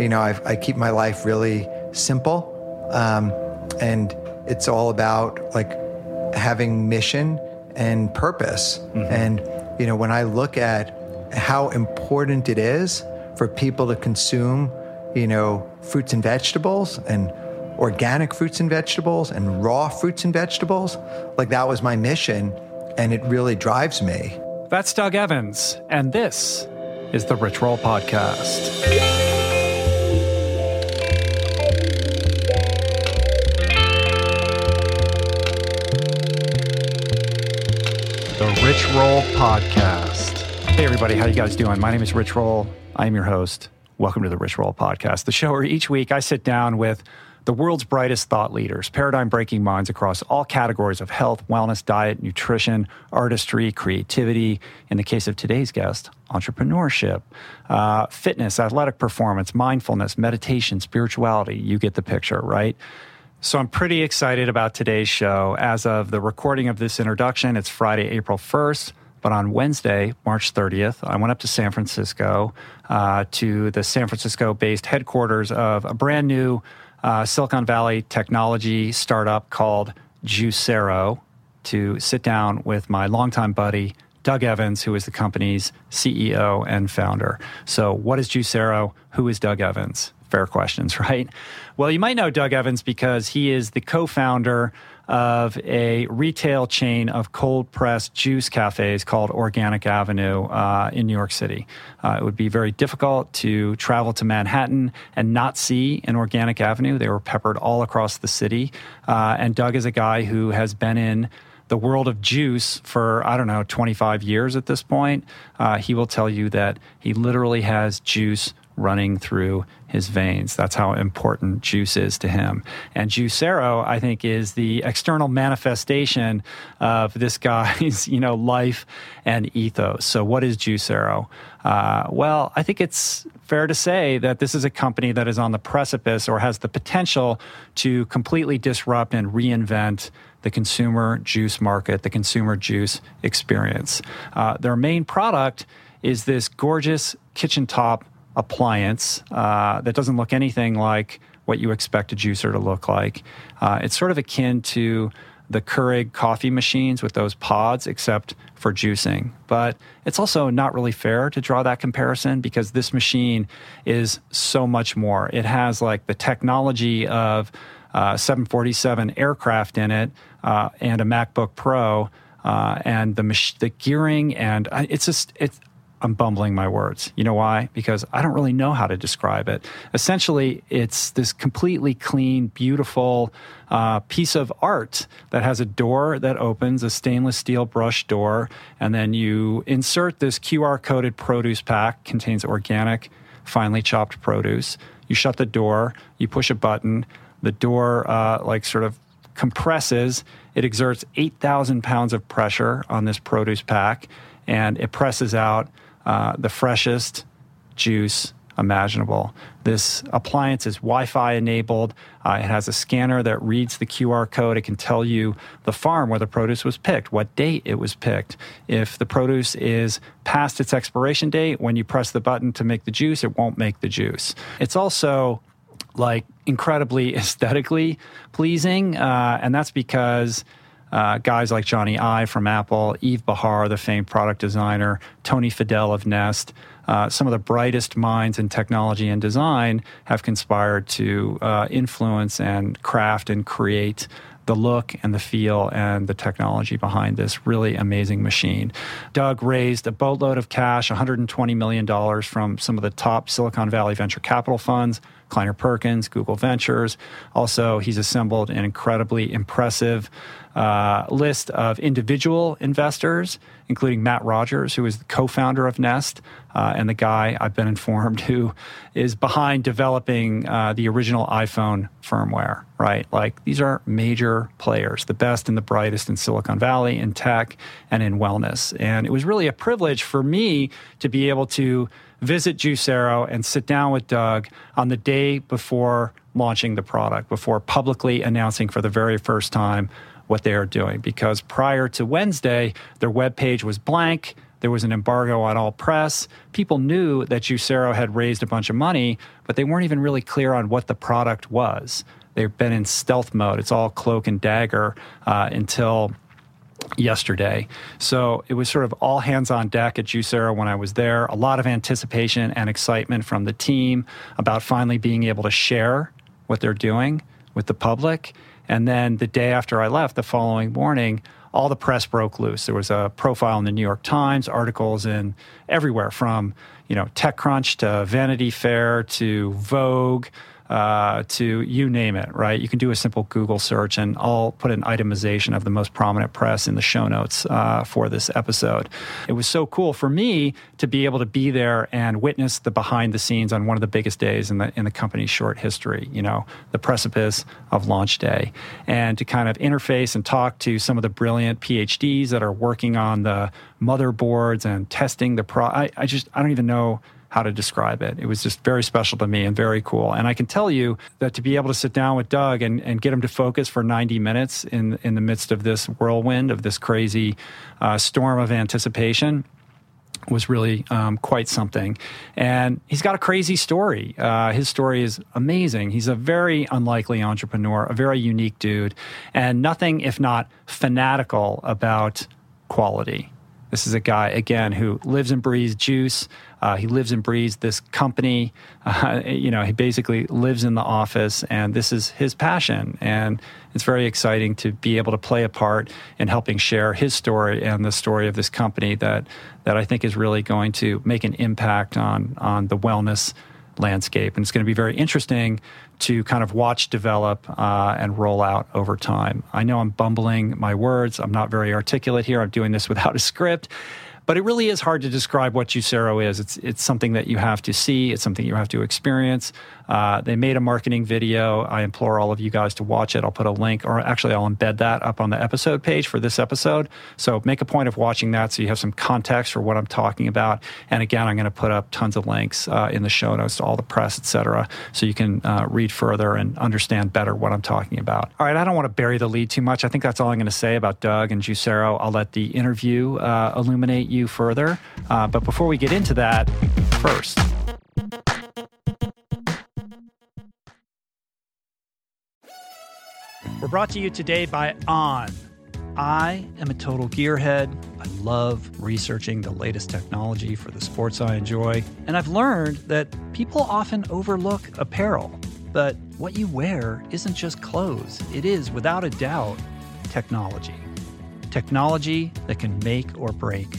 You know, I, I keep my life really simple. Um, and it's all about like having mission and purpose. Mm-hmm. And, you know, when I look at how important it is for people to consume, you know, fruits and vegetables and organic fruits and vegetables and raw fruits and vegetables, like that was my mission. And it really drives me. That's Doug Evans. And this is the Rich Roll Podcast. Rich Roll Podcast. Hey, everybody, how you guys doing? My name is Rich Roll. I am your host. Welcome to the Rich Roll Podcast, the show where each week I sit down with the world's brightest thought leaders, paradigm breaking minds across all categories of health, wellness, diet, nutrition, artistry, creativity. In the case of today's guest, entrepreneurship, uh, fitness, athletic performance, mindfulness, meditation, spirituality. You get the picture, right? So I'm pretty excited about today's show. As of the recording of this introduction, it's Friday, April 1st. But on Wednesday, March 30th, I went up to San Francisco uh, to the San Francisco based headquarters of a brand new uh, Silicon Valley technology startup called Juicero to sit down with my longtime buddy, Doug Evans, who is the company's CEO and founder. So, what is Juicero? Who is Doug Evans? Fair questions, right? Well, you might know Doug Evans because he is the co founder of a retail chain of cold pressed juice cafes called Organic Avenue uh, in New York City. Uh, it would be very difficult to travel to Manhattan and not see an Organic Avenue. They were peppered all across the city. Uh, and Doug is a guy who has been in the world of juice for, I don't know, 25 years at this point. Uh, he will tell you that he literally has juice running through his veins. That's how important juice is to him. And Juicero, I think, is the external manifestation of this guy's, you know, life and ethos. So, what is Juicero? Uh, well, I think it's fair to say that this is a company that is on the precipice or has the potential to completely disrupt and reinvent the consumer juice market, the consumer juice experience. Uh, their main product is this gorgeous kitchen top appliance uh, that doesn't look anything like what you expect a juicer to look like. Uh, it's sort of akin to the Keurig coffee machines with those pods, except for juicing. But it's also not really fair to draw that comparison because this machine is so much more. It has like the technology of uh, 747 aircraft in it uh, and a MacBook Pro. Uh, and the mach- the gearing and uh, it's just it's I'm bumbling my words. You know why? Because I don't really know how to describe it. Essentially, it's this completely clean, beautiful uh, piece of art that has a door that opens, a stainless steel brush door, and then you insert this QR coded produce pack, contains organic, finely chopped produce. You shut the door, you push a button, the door, uh, like, sort of compresses. It exerts 8,000 pounds of pressure on this produce pack, and it presses out uh, the freshest juice imaginable. This appliance is Wi Fi enabled. Uh, it has a scanner that reads the QR code. It can tell you the farm where the produce was picked, what date it was picked. If the produce is past its expiration date, when you press the button to make the juice, it won't make the juice. It's also like incredibly aesthetically pleasing, uh, and that's because uh, guys like Jony Ive from Apple, Yves Behar, the famed product designer, Tony Fadell of Nest. Uh, some of the brightest minds in technology and design have conspired to uh, influence and craft and create the look and the feel and the technology behind this really amazing machine. Doug raised a boatload of cash, $120 million from some of the top Silicon Valley venture capital funds, Kleiner Perkins, Google Ventures. Also, he's assembled an incredibly impressive uh, list of individual investors, including Matt Rogers, who is the co founder of Nest, uh, and the guy I've been informed who is behind developing uh, the original iPhone firmware, right? Like these are major players, the best and the brightest in Silicon Valley, in tech, and in wellness. And it was really a privilege for me to be able to visit Juicero and sit down with Doug on the day before launching the product, before publicly announcing for the very first time what they are doing. Because prior to Wednesday, their webpage was blank. There was an embargo on all press. People knew that Juicero had raised a bunch of money, but they weren't even really clear on what the product was. They've been in stealth mode. It's all cloak and dagger uh, until yesterday. So it was sort of all hands on deck at Juicero when I was there. A lot of anticipation and excitement from the team about finally being able to share what they're doing with the public. And then the day after I left, the following morning, all the press broke loose. There was a profile in the New York Times, articles in everywhere from you know TechCrunch to Vanity Fair to Vogue uh, to you name it, right? You can do a simple Google search, and I'll put an itemization of the most prominent press in the show notes uh, for this episode. It was so cool for me to be able to be there and witness the behind the scenes on one of the biggest days in the in the company's short history. You know, the precipice of launch day, and to kind of interface and talk to some of the brilliant PhDs that are working on the motherboards and testing the pro. I, I just I don't even know how to describe it. It was just very special to me and very cool. And I can tell you that to be able to sit down with Doug and, and get him to focus for 90 minutes in, in the midst of this whirlwind, of this crazy uh, storm of anticipation, was really um, quite something. And he's got a crazy story. Uh, his story is amazing. He's a very unlikely entrepreneur, a very unique dude, and nothing if not fanatical about quality. This is a guy, again, who lives and breathes juice. Uh, he lives and breathes this company. Uh, you know, he basically lives in the office, and this is his passion. And it's very exciting to be able to play a part in helping share his story and the story of this company that that I think is really going to make an impact on on the wellness landscape. And it's going to be very interesting to kind of watch develop uh, and roll out over time. I know I'm bumbling my words. I'm not very articulate here. I'm doing this without a script. But it really is hard to describe what Juicero is. It's, it's something that you have to see, it's something you have to experience. Uh, they made a marketing video. I implore all of you guys to watch it. I'll put a link, or actually, I'll embed that up on the episode page for this episode. So make a point of watching that so you have some context for what I'm talking about. And again, I'm going to put up tons of links uh, in the show notes to all the press, et cetera, so you can uh, read further and understand better what I'm talking about. All right, I don't want to bury the lead too much. I think that's all I'm going to say about Doug and Juicero. I'll let the interview uh, illuminate you further. Uh, but before we get into that, first, We're brought to you today by On. I am a total gearhead. I love researching the latest technology for the sports I enjoy. And I've learned that people often overlook apparel. But what you wear isn't just clothes, it is, without a doubt, technology. Technology that can make or break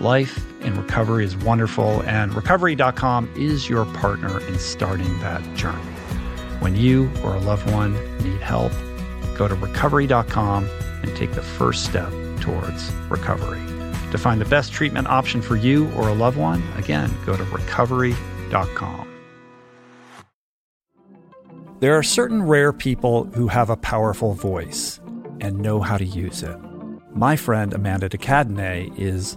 Life in recovery is wonderful, and recovery.com is your partner in starting that journey. When you or a loved one need help, go to recovery.com and take the first step towards recovery. To find the best treatment option for you or a loved one, again, go to recovery.com. There are certain rare people who have a powerful voice and know how to use it. My friend Amanda de Cadenet is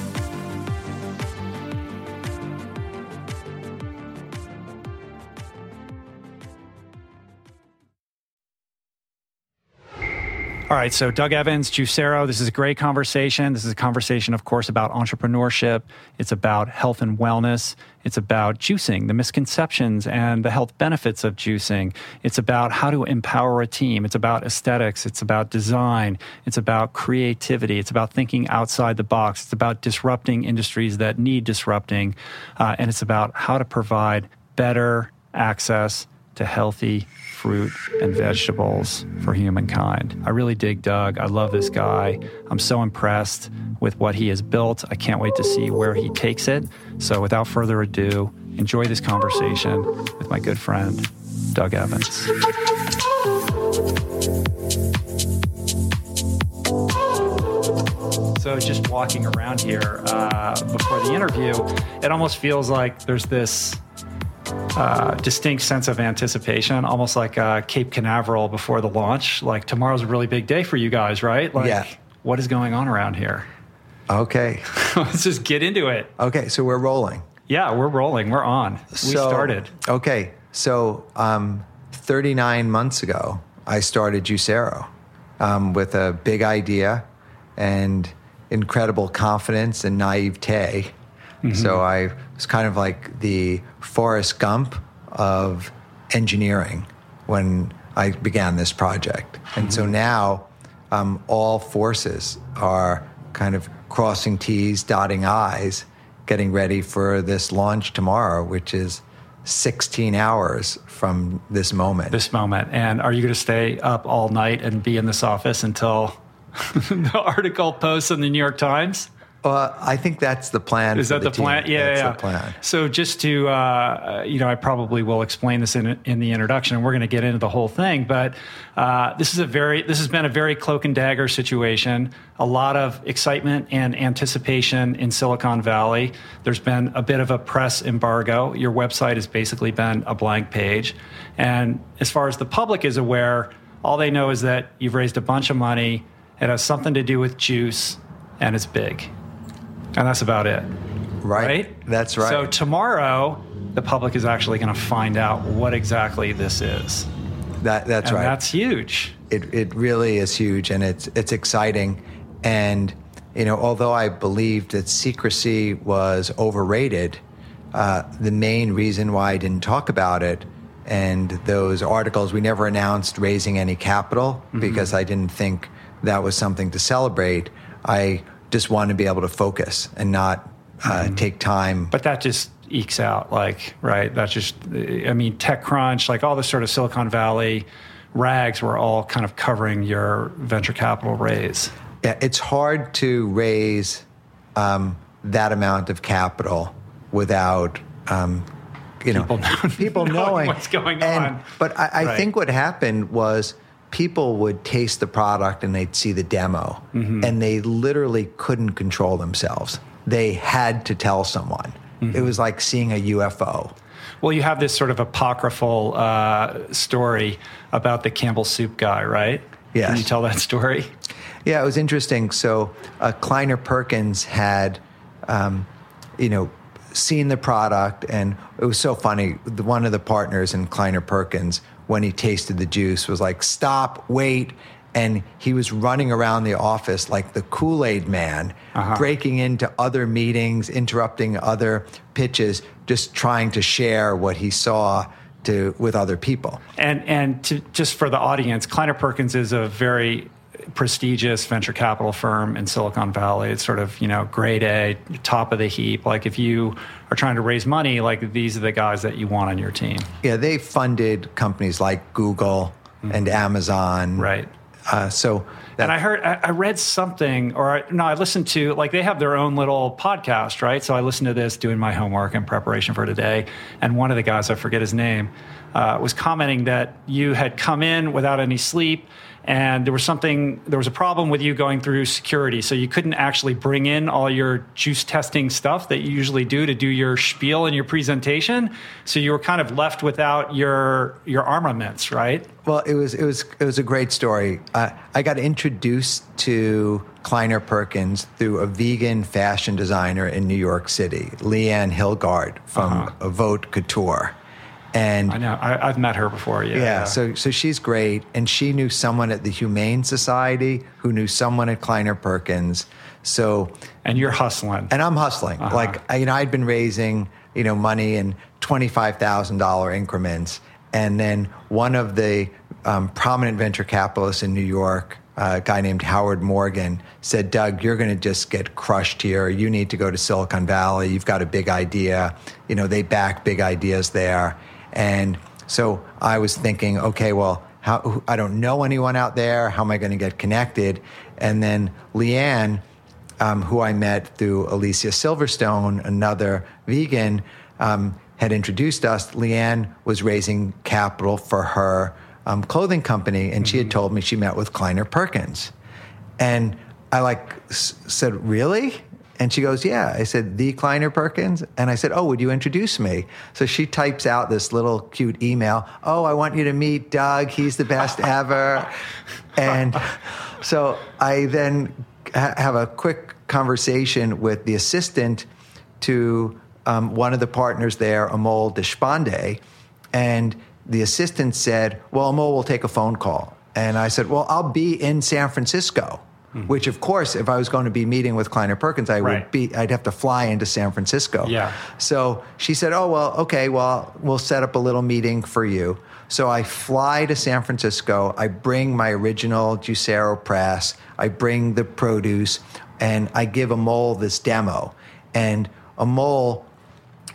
All right, so Doug Evans, Juicero, this is a great conversation. This is a conversation, of course, about entrepreneurship. It's about health and wellness. It's about juicing, the misconceptions and the health benefits of juicing. It's about how to empower a team. It's about aesthetics. It's about design. It's about creativity. It's about thinking outside the box. It's about disrupting industries that need disrupting. Uh, and it's about how to provide better access to healthy fruit and vegetables for humankind. I really dig Doug. I love this guy. I'm so impressed with what he has built. I can't wait to see where he takes it. So, without further ado, enjoy this conversation with my good friend, Doug Evans. So, just walking around here uh, before the interview, it almost feels like there's this uh, distinct sense of anticipation, almost like uh, Cape Canaveral before the launch. Like tomorrow's a really big day for you guys, right? Like, yeah. what is going on around here? Okay. Let's just get into it. Okay, so we're rolling. Yeah, we're rolling. We're on. We So- started. Okay, so um, 39 months ago, I started Juicero um, with a big idea and incredible confidence and naivete. So I was kind of like the Forrest Gump of engineering when I began this project. And so now um, all forces are kind of crossing T's, dotting I's, getting ready for this launch tomorrow, which is 16 hours from this moment. This moment. And are you going to stay up all night and be in this office until the article posts in the New York Times? Uh, I think that's the plan. Is that the, team. plan? Yeah, that's yeah. the plan. So just to, uh, you know, I probably will explain this in in the introduction, and we're going to get into the whole thing. But uh, this is a very, this has been a very cloak and dagger situation. A lot of excitement and anticipation in Silicon Valley. There's been a bit of a press embargo. Your website has basically been a blank page, and as far as the public is aware, all they know is that you've raised a bunch of money. It has something to do with juice, and it's big. And that's about it. Right. Right? That's right. So tomorrow, the public is actually going to find out what exactly this is. that, that's and right. that's huge. it, it really is huge and it's it's exciting and you know although i believed that secrecy was overrated uh, the main reason why i didn't talk about it and those articles we never announced raising any capital because i didn't think that was something to celebrate i just wanted to be able to focus and not uh, take time But that just ekes out, like, right? That's just, I mean, TechCrunch, like all the sort of Silicon Valley rags were all kind of covering your venture capital raise. Yeah, it's hard to raise um, that amount of capital without um, you know People know- people knowing knowing what's going And- on. But I, I Right. think what happened was people would taste the product and they'd see the demo, Mm-hmm. and they literally couldn't control themselves. They had to tell someone. Mm-hmm. It was like seeing a UFO. Well, you have this sort of apocryphal uh, story about the Campbell Soup guy, right? Yes. Can you tell that story? Yeah, it was interesting. So uh, Kleiner Perkins had, um, you know, seen the product, and it was so funny. One of the partners in Kleiner Perkins, when he tasted the juice, was like, "Stop! Wait!" And he was running around the office like the Kool Aid Man, uh-huh. breaking into other meetings, interrupting other pitches, just trying to share what he saw to with other people. And and to, just for the audience, Kleiner Perkins is a very prestigious venture capital firm in Silicon Valley. It's sort of you know grade A, top of the heap. Like if you are trying to raise money, like these are the guys that you want on your team, Yeah, they funded companies like Google and Amazon. right? Uh, so that, and I heard, I I read something, or I, no, I listened to like they have their own little podcast, right? So I listened to this doing my homework in preparation for today, and one of the guys, I forget his name, uh, was commenting that you had come in without any sleep, and there was something, there was a problem with you going through security, so you couldn't actually bring in all your juice testing stuff that you usually do to do your spiel and your presentation. So you were kind of left without your your armaments, right? well, it was it was it was a great story. Uh, I got introduced to Kleiner Perkins through a vegan fashion designer in New York City, Leanne Hilgart from Vaute Couture, and I know, I, I've met her before. Yeah, Yeah, so so she's great, and she knew someone at the Humane Society who knew someone at Kleiner Perkins. So, and you're hustling. and I'm hustling. Like I, you know, I'd been raising you know money in twenty five thousand dollar increments, and then one of the um, prominent venture capitalists in New York. uh, a guy named Howard Morgan said, Doug, you're going to just get crushed here. You need to go to Silicon Valley. You've got a big idea. You know, they back big ideas there. And so I was thinking, okay, well, how, I don't know anyone out there. How am I going to get connected? And then Leanne, um, who I met through Alicia Silverstone, another vegan, um, had introduced us. Leanne was raising capital for her um, clothing company, and she had told me she met with Kleiner Perkins. And I like s- said, really? And she goes, yeah. I said, the Kleiner Perkins? And I said, oh, would you introduce me? So she types out this little cute email. Oh, I want you to meet Doug. He's the best ever. And so I then ha- have a quick conversation with the assistant to um, one of the partners there, Amol Deshpande. And the assistant said, Well, Amol will take a phone call. And I said, Well, I'll be in San Francisco. Which, of course, if I was going to be meeting with Kleiner Perkins, I Right. would be. I'd have to fly into San Francisco. Yeah. So she said, "Oh well, okay. Well, we'll set up a little meeting for you." So I fly to San Francisco. I bring my original Juicero press. I bring the produce, and I give Amol this demo. And Amol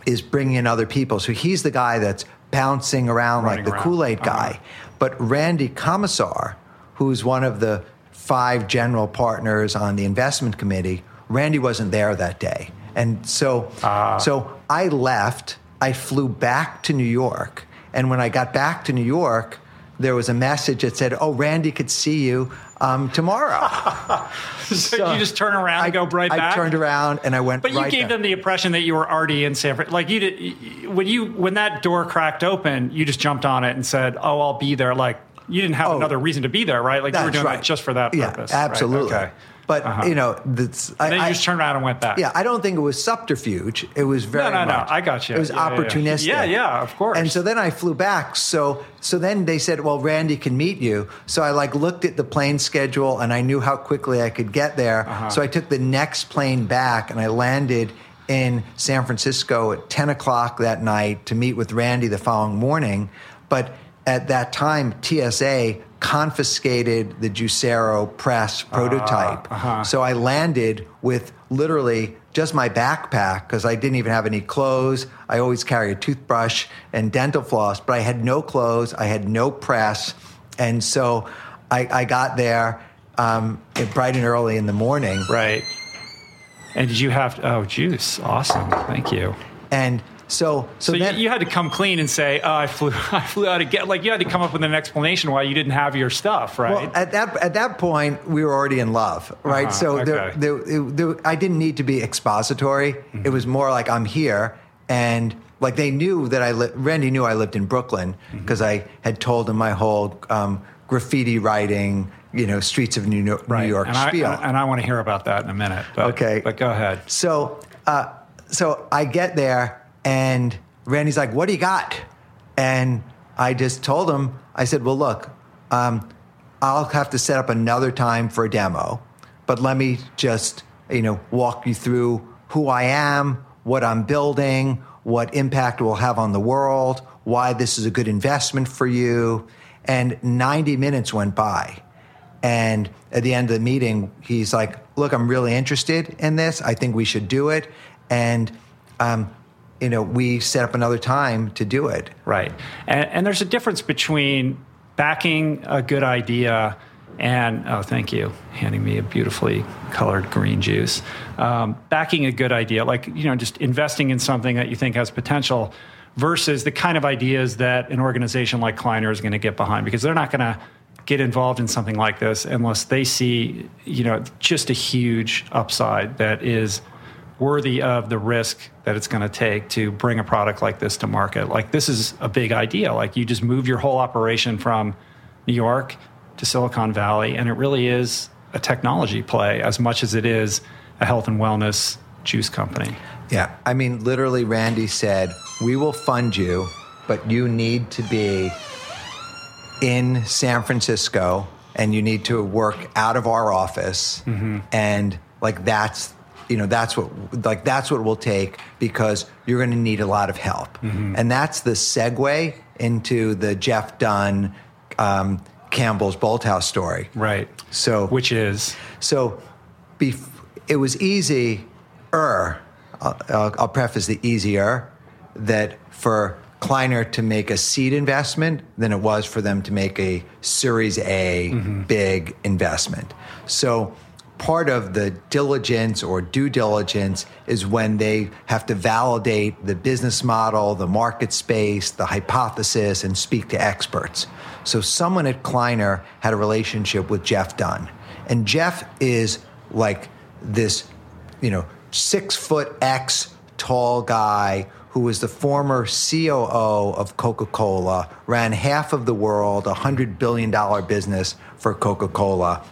is bringing in other people. So he's the guy that's bouncing around Running like the. Kool Aid Uh-huh. guy. But Randy Komisar, who's one of the five general partners on the investment committee, Randy wasn't there that day. And so, Ah. so I left. I flew back to New York. And when I got back to New York, there was a message that said, "Oh, Randy could see you um, tomorrow." so you just turn around and go right I back. turned around and I went. But you right gave back. them the impression that you were already in San Francisco. Like you did when you when that door cracked open, you just jumped on it and said, "Oh, I'll be there." Like you didn't have Oh. another reason to be there, right? Like you were doing right. it just for that purpose. Yeah, right? absolutely. Okay. But Uh-huh. you know, that's, And then I, you just turned around and went back. Yeah, I don't think it was subterfuge. It was very no, no. much. I got you. It was yeah. opportunistic. Yeah, yeah, of course. And so then I flew back. So so then they said, "Well, Randy can meet you." So I like looked at the plane schedule and I knew how quickly I could get there. Uh-huh. So I took the next plane back and I landed in San Francisco at ten o'clock that night to meet with Randy the following morning. But at that time, TSA confiscated the Juicero press prototype. uh-huh. So I landed with literally just my backpack because I didn't even have any clothes. I always carry a toothbrush and dental floss, but I had no clothes. I had no press. And so I, I got there um, bright and early in the morning. Right. And did you have? Oh, juice. Awesome. Thank you. And So, so, So, then, you, you had to come clean and say, "Oh, I flew, I flew out to get." Like you had to come up with an explanation why you didn't have your stuff, right? Well, at that at that point, we were already in love, right? Uh-huh, so okay. there, it- there- I didn't need to be expository. Mm-hmm. It was more like I'm here, and like they knew that I li- Randy knew I lived in Brooklyn Mm-hmm. because I had told him my whole um, graffiti writing, you know, streets of New York, right. New York and I, spiel. and, and I want to hear about that in a minute. But, Okay. but go ahead. So, uh, so I get there, and Randy's like, "What do you got?" And I just told him, I said, "Well, look, um, I'll have to set up another time for a demo, but let me just, you know, walk you through who I am, what I'm building, what impact will have on the world, why this is a good investment for you." And 90 minutes went by. And at the end of the meeting, he's like, "Look, I'm really interested in this. I think we should do it." And um, you know, we set up another time to do it. Right. And, and there's a difference between backing a good idea and, oh, thank you, handing me a beautifully colored green juice. Um, backing a good idea, like, you know, just investing in something that you think has potential versus the kind of ideas that an organization like Kleiner is going to get behind because they're not going to get involved in something like this unless they see, you know, just a huge upside that is worthy of the risk that it's going to take to bring a product like this to market. Like this is a big idea. Like you just move your whole operation from New York to Silicon Valley, and it really is a technology play as much as it is a health and wellness juice company. Yeah. I mean, literally, Randy said, We will fund you, but you need to be in San Francisco and you need to work out of our office. Mm-hmm. And like, that's, you know, that's what, like, that's what it will take because you're going to need a lot of help. Mm-hmm. And that's the segue into the Jeff Dunn, um, Campbell's Bolthouse story. Right. So, Which is so bef- it was easier, I'll, I'll, I'll preface the easier, that for Kleiner to make a seed investment than it was for them to make a Series A mm-hmm. big investment. So part of the diligence or due diligence is when they have to validate the business model, the market space, the hypothesis, and speak to experts. So someone at Kleiner had a relationship with Jeff Dunn. And Jeff is like this, you know, six foot X tall guy who was the former COO of Coca Cola, ran half of the world, a $100 billion business for Coca Cola.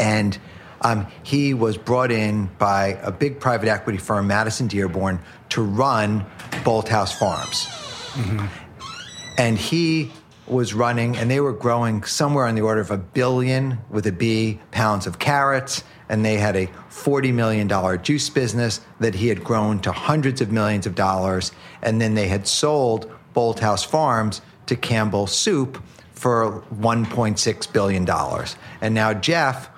And um, he was brought in by a big private equity firm, Madison Dearborn, to run Bolthouse Farms. And he was running, and they were growing somewhere on the order of a billion with a B pounds of carrots. And they had a $40 million juice business that he had grown to hundreds of millions of dollars. And then they had sold Bolthouse Farms to Campbell Soup for $1.6 billion. And now Jeff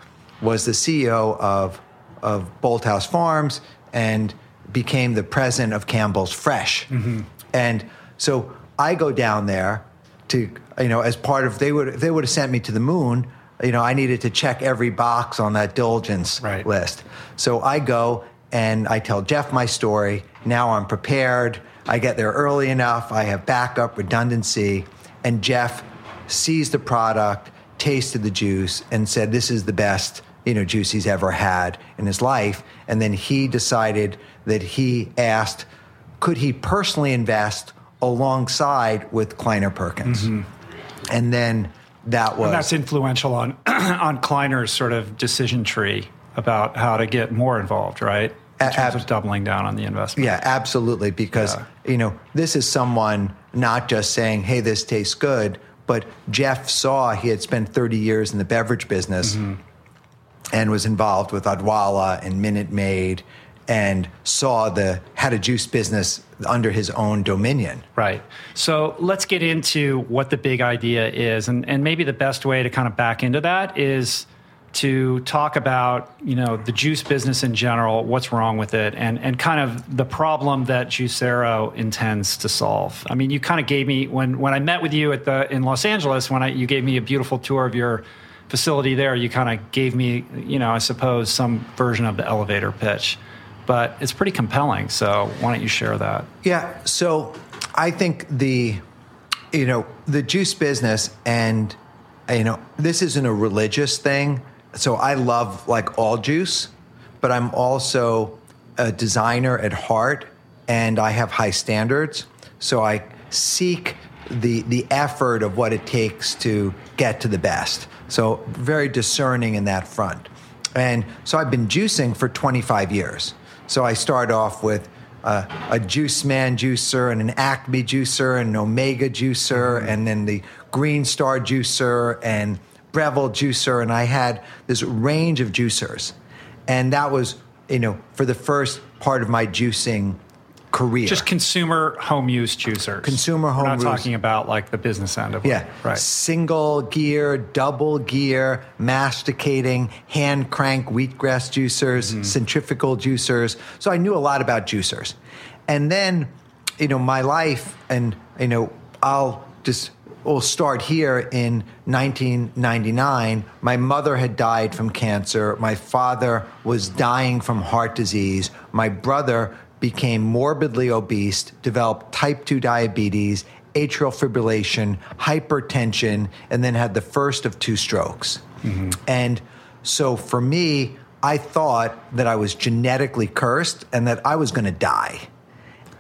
was the CEO of, of Bolthouse Farms and became the president of Campbell's Fresh. Mm-hmm. And so I go down there to, you know, as part of, they would, they would have sent me to the moon, you know, I needed to check every box on that diligence Right. list. So I go and I tell Jeff my story. Now I'm prepared. I get there early enough. I have backup redundancy. And Jeff sees the product, tasted the juice, and said, This is the best you know, juice he's ever had in his life. And then he decided that he asked, could he personally invest alongside with Kleiner Perkins? Mm-hmm. And then that was And that's influential on on Kleiner's sort of decision tree about how to get more involved, right? In terms ab- of doubling down on the investment. Yeah, absolutely. Because, Yeah. you know, this is someone not just saying, hey, this tastes good, but Jeff saw he had spent 30 years in the beverage business mm-hmm. and was involved with Odwalla and Minute Maid and saw the had a juice business under his own dominion. Right. So let's get into what the big idea is. And, and maybe the best way to kind of back into that is to talk about, you know, the juice business in general, what's wrong with it, and, and kind of the problem that Juicero intends to solve. I mean, you kind of gave me when when I met with you at the in Los Angeles, when I, you gave me a beautiful tour of your facility there, you kind of gave me, you know, I suppose some version of the elevator pitch. but it's pretty compelling. So why don't you share that? Yeah. So I think the, you know, the juice business and, you know, this isn't a religious thing. So I love like all juice, but I'm also a designer at heart and I have high standards. So I seek the the effort of what it takes to get to the best. So very discerning in that front. And so I've been juicing for 25 years. So I start off with uh, a Juiceman juicer and an Acme juicer and an Omega juicer and then the Green Star juicer and Breville juicer and I had this range of juicers. And that was, you know, for the first part of my juicing career. Just consumer home use juicers. Consumer home We're not use. talking about like the business end of it. Yeah. Right. Single gear, double gear, masticating, hand crank wheatgrass juicers, Mm-hmm. centrifugal juicers. So I knew a lot about juicers. And then, you know, my life, and, you know, I'll just, we'll start here in 1999. My mother had died from cancer. My father was dying from heart disease. My brother became morbidly obese, developed type 2 diabetes, atrial fibrillation, hypertension, and then had the first of two strokes. Mm-hmm. And so for me, I thought that I was genetically cursed and that I was going to die.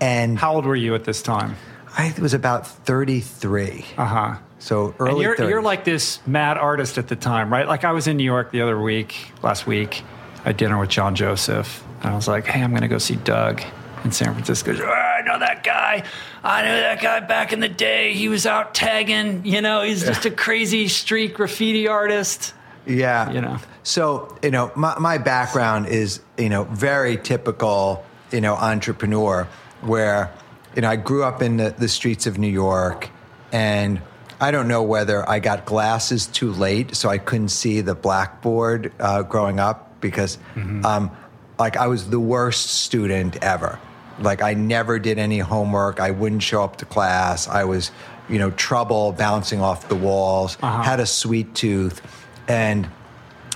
And How old were you at this time? I was about 33. Uh huh. So early And you're, 30s. you're like this mad artist at the time, right? Like I was in New York the other week, last week. I had dinner with John Joseph, and I was like, "Hey, I'm going to go see Doug in San Francisco." "Oh, I know that guy. I knew that guy back in the day. He was out tagging. You know, he's just a crazy street graffiti artist. Yeah. You know. So, you know, my, my background is, you know, very typical, you know, entrepreneur where, you know, I grew up in the, the streets of New York and I don't know whether I got glasses too late so I couldn't see the blackboard uh, growing up because, um, like, I was the worst student ever. Like, I never did any homework. I wouldn't show up to class. I was, you know, trouble bouncing off the walls, had a sweet tooth and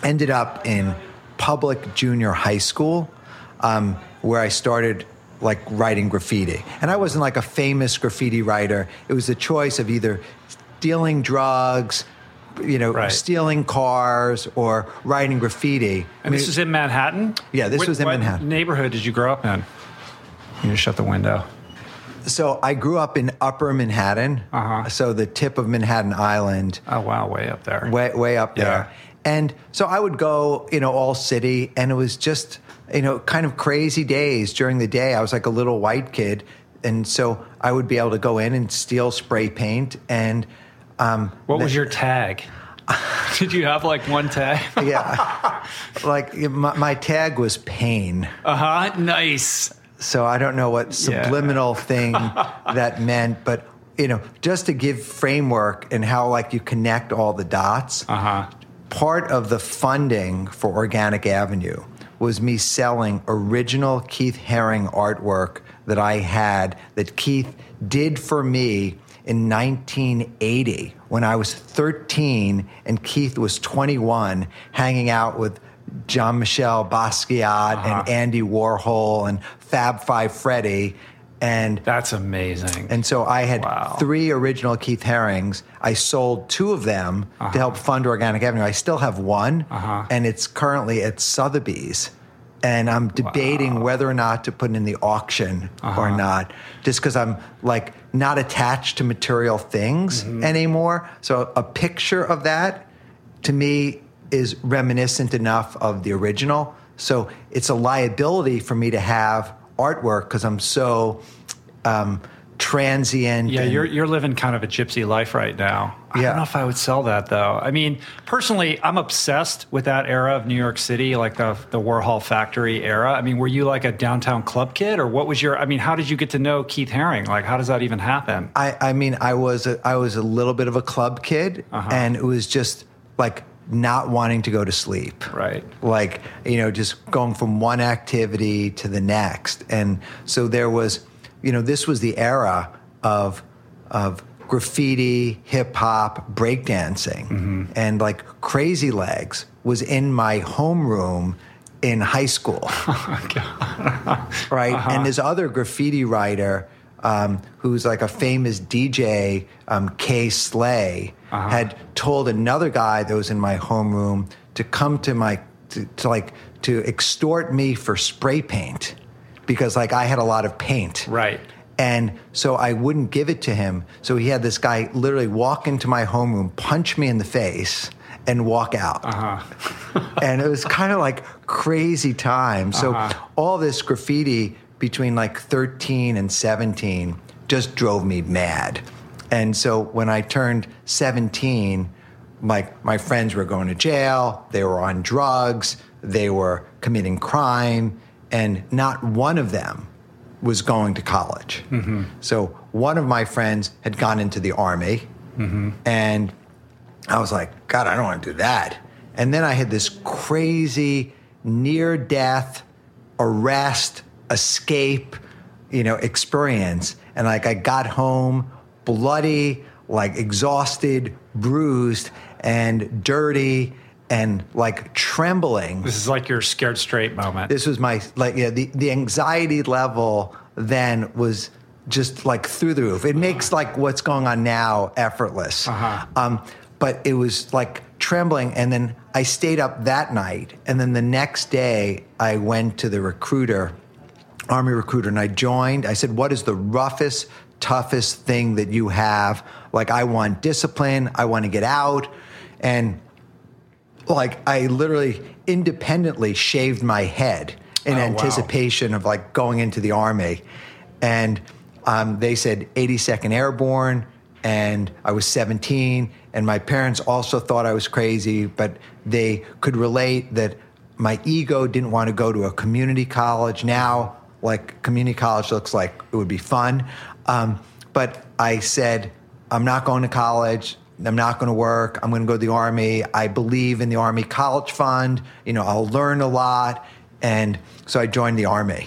ended up in public junior high school um, where I started like writing graffiti. And I wasn't like a famous graffiti writer. It was a choice of either stealing drugs, you know, Right. stealing cars or writing graffiti. And this was in Manhattan. Yeah, this What- was in what Manhattan. Neighborhood did you grow up in? You just shut the window. so I grew up in upper Manhattan. Uh-huh. So the tip of Manhattan Island. Oh wow, way up there. way way up Yeah. there. And so I would go, you know, all city, and it was just, you know, kind of crazy days during the day. I was like a little white kid, and so I would be able to go in and steal spray paint. And um, What was your tag? Did you have like one tag? yeah, like my, my tag was pain. Uh huh. Nice. So I don't know what Yeah. subliminal thing that meant, but you know, just to give framework and how like you connect all the dots. Uh huh. Part of the funding for Organic Avenue was me selling original Keith Haring artwork that I had that Keith did for me in 1980 when I was 13 and Keith was 21, hanging out with Jean Michel Basquiat and uh-huh. Andy Warhol and Fab Five Freddy. And That's amazing. and so I had Wow. three original Keith Harings. I sold two of them to help fund Organic Avenue. I still have one, Uh-huh. and it's currently at Sotheby's. And I'm debating whether or not to put it in the auction Uh-huh. or not, just because I'm like not attached to material things Mm-hmm. anymore. So a picture of that to me is reminiscent enough of the original. So it's a liability for me to have artwork because I'm so um, transient. yeah, and- you're you're living kind of a gypsy life right now. I Yeah. don't know if I would sell that though. I mean, personally, I'm obsessed with that era of New York City, like the the Warhol factory era. I mean, were you like a downtown club kid, or what was your? I mean, how did you get to know Keith Haring? Like, how does that even happen? I, I mean, I was a, I was a little bit of a club kid, Uh-huh. and it was just like not wanting to go to sleep. Right. Like you know, just going from one activity to the next, and so there was, you know, this was the era of of graffiti, hip hop, breakdancing, Mm-hmm. and like Crazy Legs was in my homeroom in high school. right? And this other graffiti writer um, who's like a famous DJ, um, Kay Slay, Uh-huh. had told another guy that was in my homeroom to come to my, to, to like, to extort me for spray paint because like I had a lot of paint. Right. And so I wouldn't give it to him. So he had this guy literally walk into my homeroom, punch me in the face, and walk out. Uh-huh. and it was kind of like crazy time. So uh-huh. all this graffiti between like 13 and 17 just drove me mad. And so when I turned 17, my, my friends were going to jail, they were on drugs, they were committing crime, and not one of them was going to college. Mm-hmm. So one of my friends had gone into the army, mm-hmm. and I was like, God, I don't want to do that. And then I had this crazy near death arrest, escape, you know, experience. And like I got home bloody, like exhausted, bruised, and dirty, and like trembling. This is like your scared straight moment. This was my like yeah, the, the anxiety level then was just like through the roof. It makes like what's going on now effortless. Uh-huh. Um, but it was like trembling, and then I stayed up that night, and then the next day I went to the recruiter, army recruiter, and I joined. I said, "What is the roughest, toughest thing that you have? Like I want discipline. I want to get out," and like I literally independently shaved my head in Oh, wow. anticipation of like going into the army, and um, they said 82nd Airborne, and I was 17, and my parents also thought I was crazy, but they could relate that my ego didn't want to go to a community college. Now, like community college looks like it would be fun, um, but I said I'm not going to college. I'm not going to work. I'm going to go to the army. I believe in the army college fund. You know, I'll learn a lot. And so I joined the army.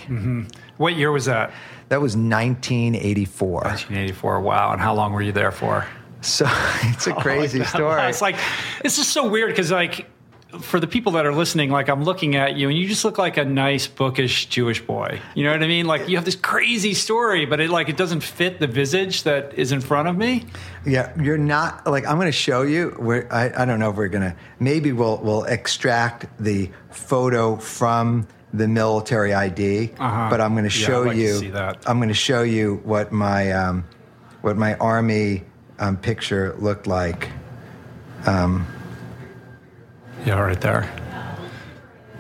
What year was that? That was 1984. 1984. Wow. And how long were you there for? So it's a crazy Like story. It's like this is so weird because like for the people that are listening, like I'm looking at you and you just look like a nice bookish Jewish boy. You know what I mean? Like you have this crazy story, but it like it doesn't fit the visage that is in front of me. Yeah, you're not like I'm going to show you. We're, I I don't know if we're going to. Maybe we'll we'll extract the photo from the military ID, Uh-huh. but I'm going to show I'd like to you. I'm going to show you what my um, what my army um, picture looked like. Yeah, right there.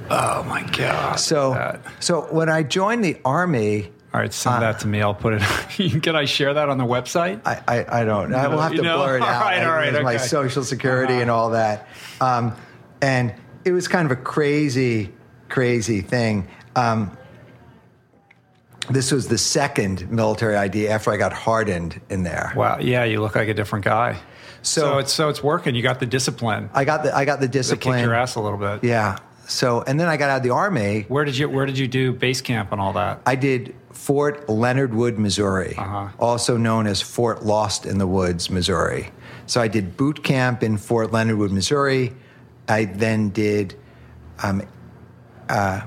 Oh my god. So That. so when I joined the army. All right, send Uh, that to me. I'll put it. Can I share that on the website? I, I, I don't. I will have to you know? blur it All out. right, all right, There's my social security and all that. Um, and it was kind of a crazy, crazy thing. Um, this was the second military ID after I got hardened in there. Wow. Yeah, you look like a different guy. So, So, it's so it's working. You got the discipline. I got the I got the kicked discipline. your ass a little bit. Yeah. So and then I got out of the army. Where did you Where did you do base camp and all that? I did Fort Leonard Wood, Missouri, Uh-huh. also known as Fort Lost in the Woods, Missouri. So I did boot camp in Fort Leonard Wood, Missouri. I then did um, uh,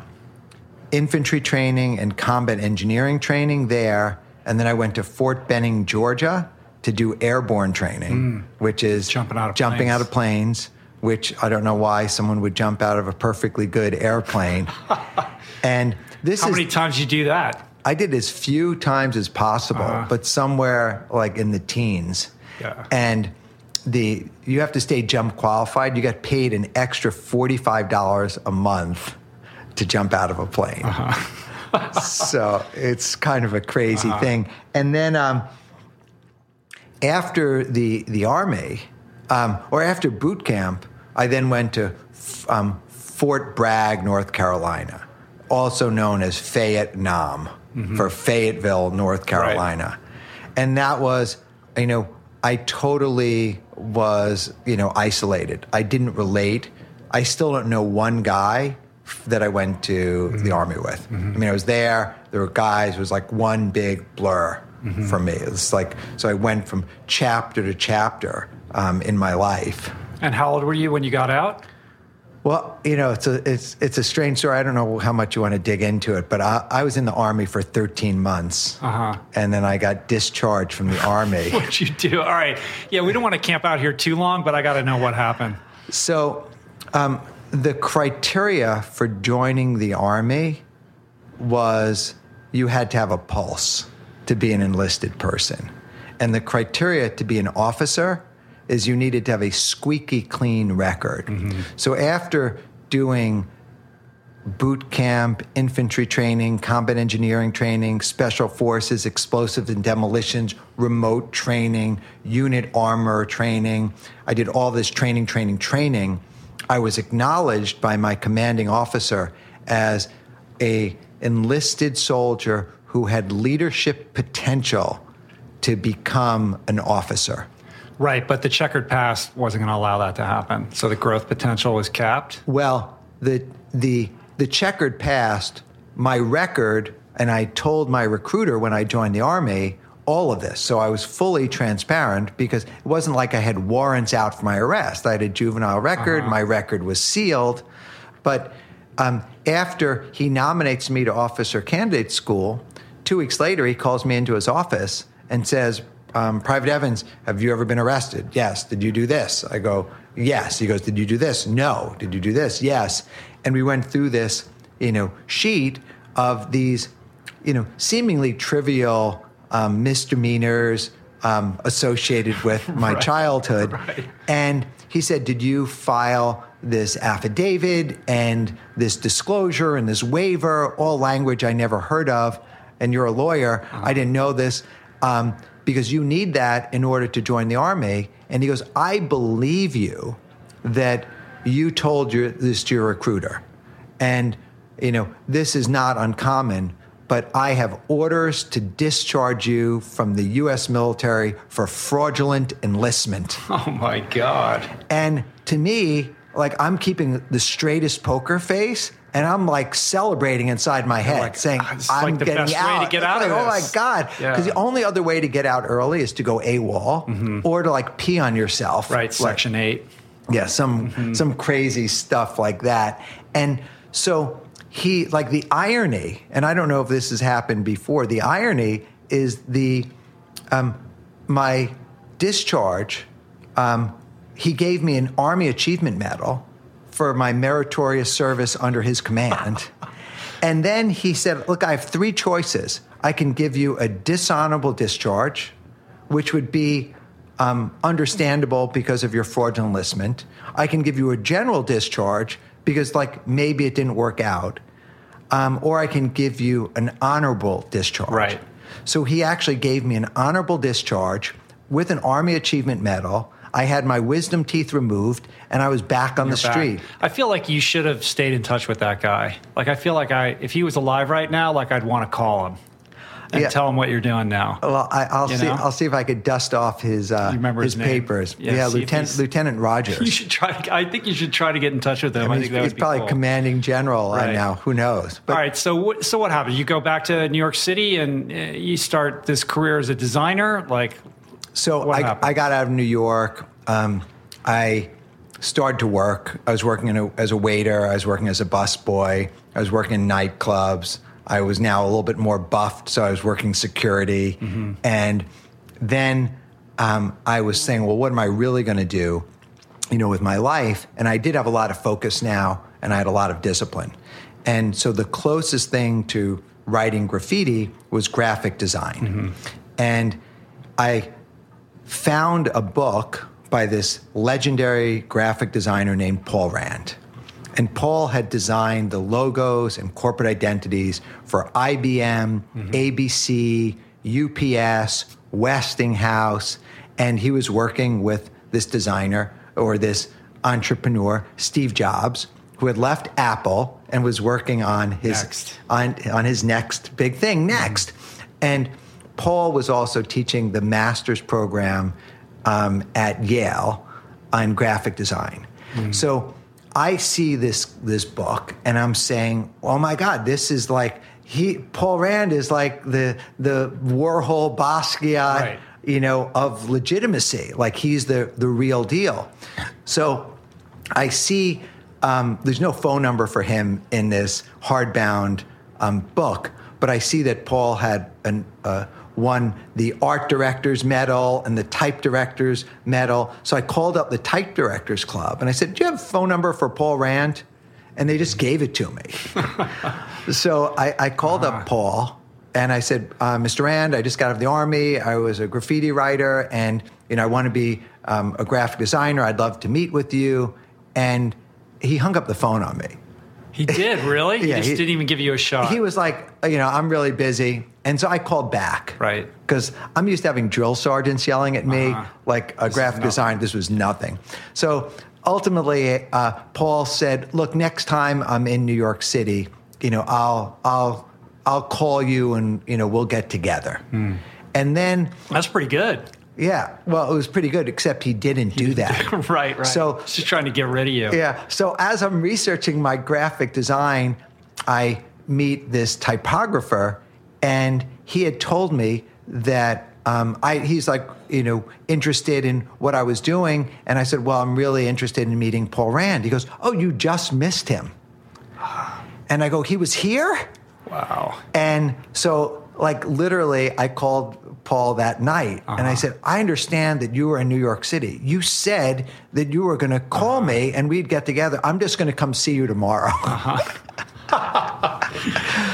infantry training and combat engineering training there. And then I went to Fort Benning, Georgia to do airborne training, which is Mm. Jumping out of jumping planes. out of planes, which I don't know why someone would jump out of a perfectly good airplane. and this How is many times you do that? I did as few times as possible, Uh-huh. but somewhere like in the teens. Yeah. And the you have to stay jump qualified. You get paid an extra forty five dollars a month to jump out of a plane. Uh-huh. so it's kind of a crazy thing. And then um, after the the army, um, or after boot camp, I then went to f- um, Fort Bragg, North Carolina, also known as Fayette Nam for Fayetteville, North Carolina, and that was, you know, I totally was, you know, isolated. I didn't relate. I still don't know one guy that I went to the army with. I mean, I was there. There were guys. It was like one big blur for me. It's like so. I went from chapter to chapter um, in my life. And how old were you when you got out? Well, you know, it's a it's it's a strange story. I don't know how much you want to dig into it, but I, I was in the army for 13 months, Uh-huh. and then I got discharged from the army. What'd you do? All right. Yeah, we don't want to camp out here too long, but I got to know what happened. So, um, the criteria for joining the army was you had to have a pulse to be an enlisted person. And the criteria to be an officer is you needed to have a squeaky clean record. Mm-hmm. So, after doing boot camp, infantry training, combat engineering training, special forces, explosives and demolitions, remote training, unit armor training. I did all this training, training, training. I was acknowledged by my commanding officer as a enlisted soldier who had leadership potential to become an officer. Right, but the checkered past wasn't going to allow that to happen. So the growth potential was capped. Well, the the the checkered past, my record, and I told my recruiter when I joined the army all of this. So I was fully transparent because it wasn't like I had warrants out for my arrest. I had a juvenile record. My record was sealed, but um, after he nominates me to officer candidate school, two weeks later he calls me into his office and says, um, Private Evans, have you ever been arrested? Yes. Did you do this? I go, yes. He goes, Did you do this? No. Did you do this? Yes. And we went through this, you know, sheet of these, you know, seemingly trivial um, misdemeanors um, associated with my Right. childhood. Right. And he said, Did you file this affidavit and this disclosure and this waiver, all language I never heard of? And you're a lawyer. I didn't know this um, because you need that in order to join the army. And he goes, I believe you that you told your, this to your recruiter. And, you know, this is not uncommon, but I have orders to discharge you from the U.S. military for fraudulent enlistment. Oh my God. And to me, like I'm keeping the straightest poker face, and I'm like celebrating inside my head, like, saying, "Ah, "I'm like the getting best way out." to get out of like, Oh my god! Yeah. Because the only other way to get out early is to go AWOL or to like pee on yourself, Right, Section 8. yeah, some some crazy stuff like that. And so he like the irony, and I don't know if this has happened before. The irony is the um, my discharge. Um, he gave me an Army Achievement Medal for my meritorious service under his command. And then he said, Look, I have three choices. I can give you a dishonorable discharge, which would be um, understandable because of your fraudulent enlistment. I can give you a general discharge because, like, maybe it didn't work out. Um, or I can give you an honorable discharge. Right. So he actually gave me an honorable discharge with an Army Achievement Medal. I had my wisdom teeth removed, and I was back on the Back. street. I feel like you should have stayed in touch with that guy. Like I feel like I, if he was alive right now, like I'd want to call him and Yeah. tell him what you're doing now. Well, I, I'll You see. know? I'll see if I could dust off his uh, his, his papers. Yeah, Yeah, Lieutenant Lieutenant Rogers. You should try. To, I think you should try to get in touch with him. I, I mean, think he's, he's probably cool. commanding general right. Now. Who knows? But All right. So what, so what happened? You go back to New York City and uh, you start this career as a designer. Like So I, happened? I got out of New York. Um, I started to work. I was working in a, as a waiter. I was working as a busboy. I was working in nightclubs. I was now a little bit more buffed, so I was working security. Mm-hmm. And then um, I was saying, well, what am I really going to do, you know, with my life? And I did have a lot of focus now, and I had a lot of discipline. And so the closest thing to writing graffiti was graphic design. And I found a book by this legendary graphic designer named Paul Rand. And Paul had designed the logos and corporate identities for IBM, mm-hmm. ABC, UPS, Westinghouse, and he was working with this designer or this entrepreneur, Steve Jobs, who had left Apple and was working on his Next. on on his next big thing next. Mm-hmm. And Paul was also teaching the master's program um, at Yale on graphic design. So I see this this book and I'm saying, "Oh my God, this is like he Paul Rand is like the the Warhol Basquiat, Right. you know, of legitimacy. Like he's the the real deal." So I see um, there's no phone number for him in this hardbound um, book, but I see that Paul had an, uh, won the art directors medal and the type directors medal. So I called up the type directors club and I said, "Do you have a phone number for Paul Rand?" And they just gave it to me. so I, I called uh-huh. up Paul and I said, uh, "Mr. Rand, I just got out of the army. I was a graffiti writer, and you know I want to be um, a graphic designer. I'd love to meet with you." And he hung up the phone on me. He did, really? yeah, he just he, didn't even give you a shot. He was like, you know, I'm really busy. And so I called back. Right. Because I'm used to having drill sergeants yelling at me, uh-huh. like a this graphic design. This was nothing. So ultimately, uh, Paul said, look, next time I'm in New York City, you know, I'll, I'll, I'll call you and, you know, we'll get together. Mm. And then. That's pretty good. Yeah, well, it was pretty good, except he didn't do that. right, right. So just trying to get rid of you. Yeah. So as I'm researching my graphic design, I meet this typographer, and he had told me that um, I, he's like, you know, interested in what I was doing, and I said, well, I'm really interested in meeting Paul Rand. He goes, oh, you just missed him, and I go, he was here. Wow. And so, like, literally, I called Paul that night. Uh-huh. And I uh-huh. said, I understand that you were in New York City. You said that you were going to call uh-huh. me and we'd get together. I'm just going to come see you tomorrow. Uh-huh.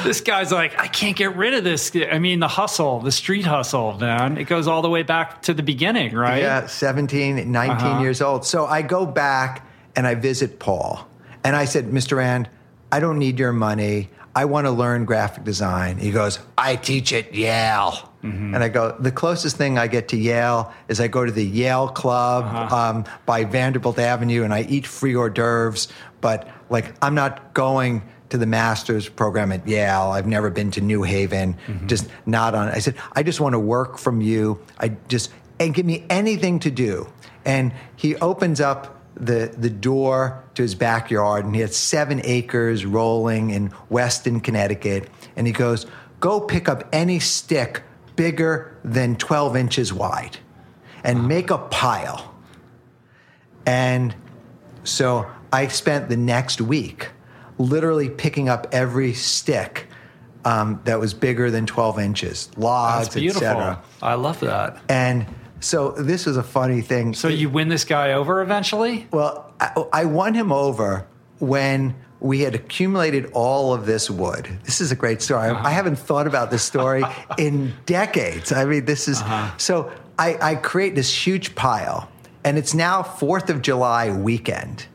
this guy's like, I can't get rid of this. I mean, the hustle, the street hustle, man. It goes all the way back to the beginning, right? Yeah, 17, 19 uh-huh. years old. So I go back and I visit Paul. And I said, Mr. Rand, I don't need your money. I want to learn graphic design. He goes, I teach at Yale. Mm-hmm. And I go, the closest thing I get to Yale is I go to the Yale Club uh-huh. um, by Vanderbilt Avenue and I eat free hors d'oeuvres. But like, I'm not going to the master's program at Yale. I've never been to New Haven, mm-hmm. just not on. I said, I just want to work from you. I just, and give me anything to do. And he opens up the, the door to his backyard, and he had seven acres rolling in Weston, Connecticut. And he goes, Go pick up any stick bigger than 12 inches wide and make a pile. And so I spent the next week literally picking up every stick um, that was bigger than 12 inches, logs, etc. I love that. And so this was a funny thing. So you win this guy over eventually? Well, I, I won him over when we had accumulated all of this wood. This is a great story. Uh-huh. I haven't thought about this story in decades. I mean, this is uh-huh. so. I, I create this huge pile, and it's now Fourth of July weekend,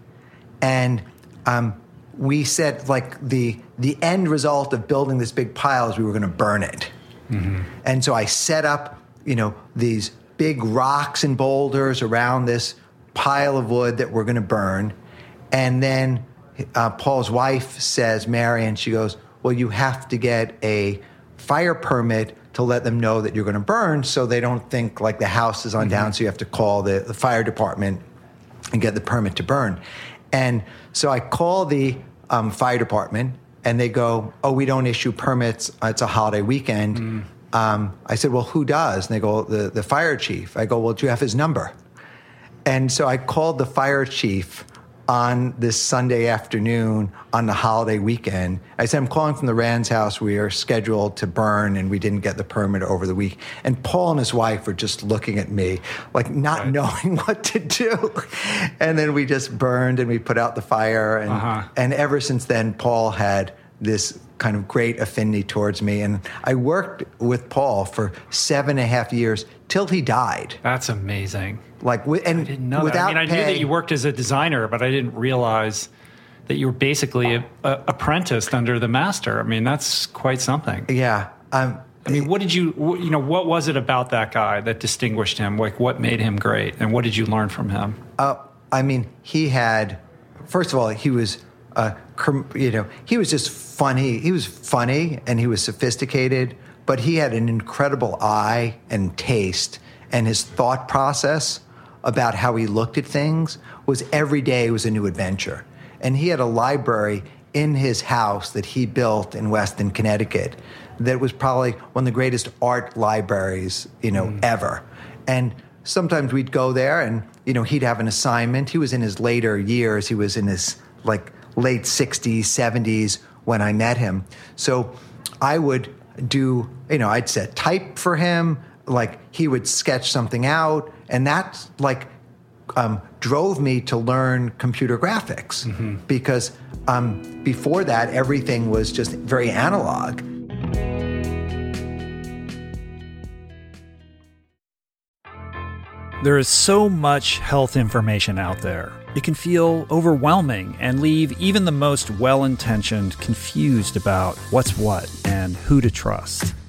and um, we said like the the end result of building this big pile is we were going to burn it, mm-hmm. and so I set up you know these big rocks and boulders around this pile of wood that we're going to burn. And then uh, Paul's wife says, Mary, and she goes, Well, you have to get a fire permit to let them know that you're going to burn so they don't think like the house is on mm-hmm. down. So you have to call the, the fire department and get the permit to burn. And so I call the um, fire department and they go, Oh, we don't issue permits. It's a holiday weekend. Mm. Um, I said, Well, who does? And they go, the, the fire chief. I go, Well, do you have his number? And so I called the fire chief on this Sunday afternoon on the holiday weekend. I said, I'm calling from the Rand's house. We are scheduled to burn and we didn't get the permit over the week. And Paul and his wife were just looking at me, like not right. knowing what to do. And then we just burned and we put out the fire. And, uh-huh. and ever since then, Paul had this kind of great affinity towards me. And I worked with Paul for seven and a half years till he died. That's amazing. Like, and I didn't know without that. I mean, I knew that you worked as a designer, but I didn't realize that you were basically a, a, apprenticed under the master. I mean, that's quite something. Yeah. Um, I mean, what did you, you know, what was it about that guy that distinguished him? Like, what made him great, and what did you learn from him? Uh, I mean, he had, first of all, he was uh, you know, he was just funny. He was funny and he was sophisticated, but he had an incredible eye and taste, and his thought process about how he looked at things was every day was a new adventure. And he had a library in his house that he built in Weston, Connecticut, that was probably one of the greatest art libraries, you know, mm. ever. And sometimes we'd go there and, you know, he'd have an assignment. He was in his later years, he was in his like late 60s, 70s when I met him. So I would do, you know, I'd set type for him, like he would sketch something out, and that like um, drove me to learn computer graphics because um, before that, everything was just very analog. There is so much health information out there. It can feel overwhelming and leave even the most well intentioned confused about what's what and who to trust.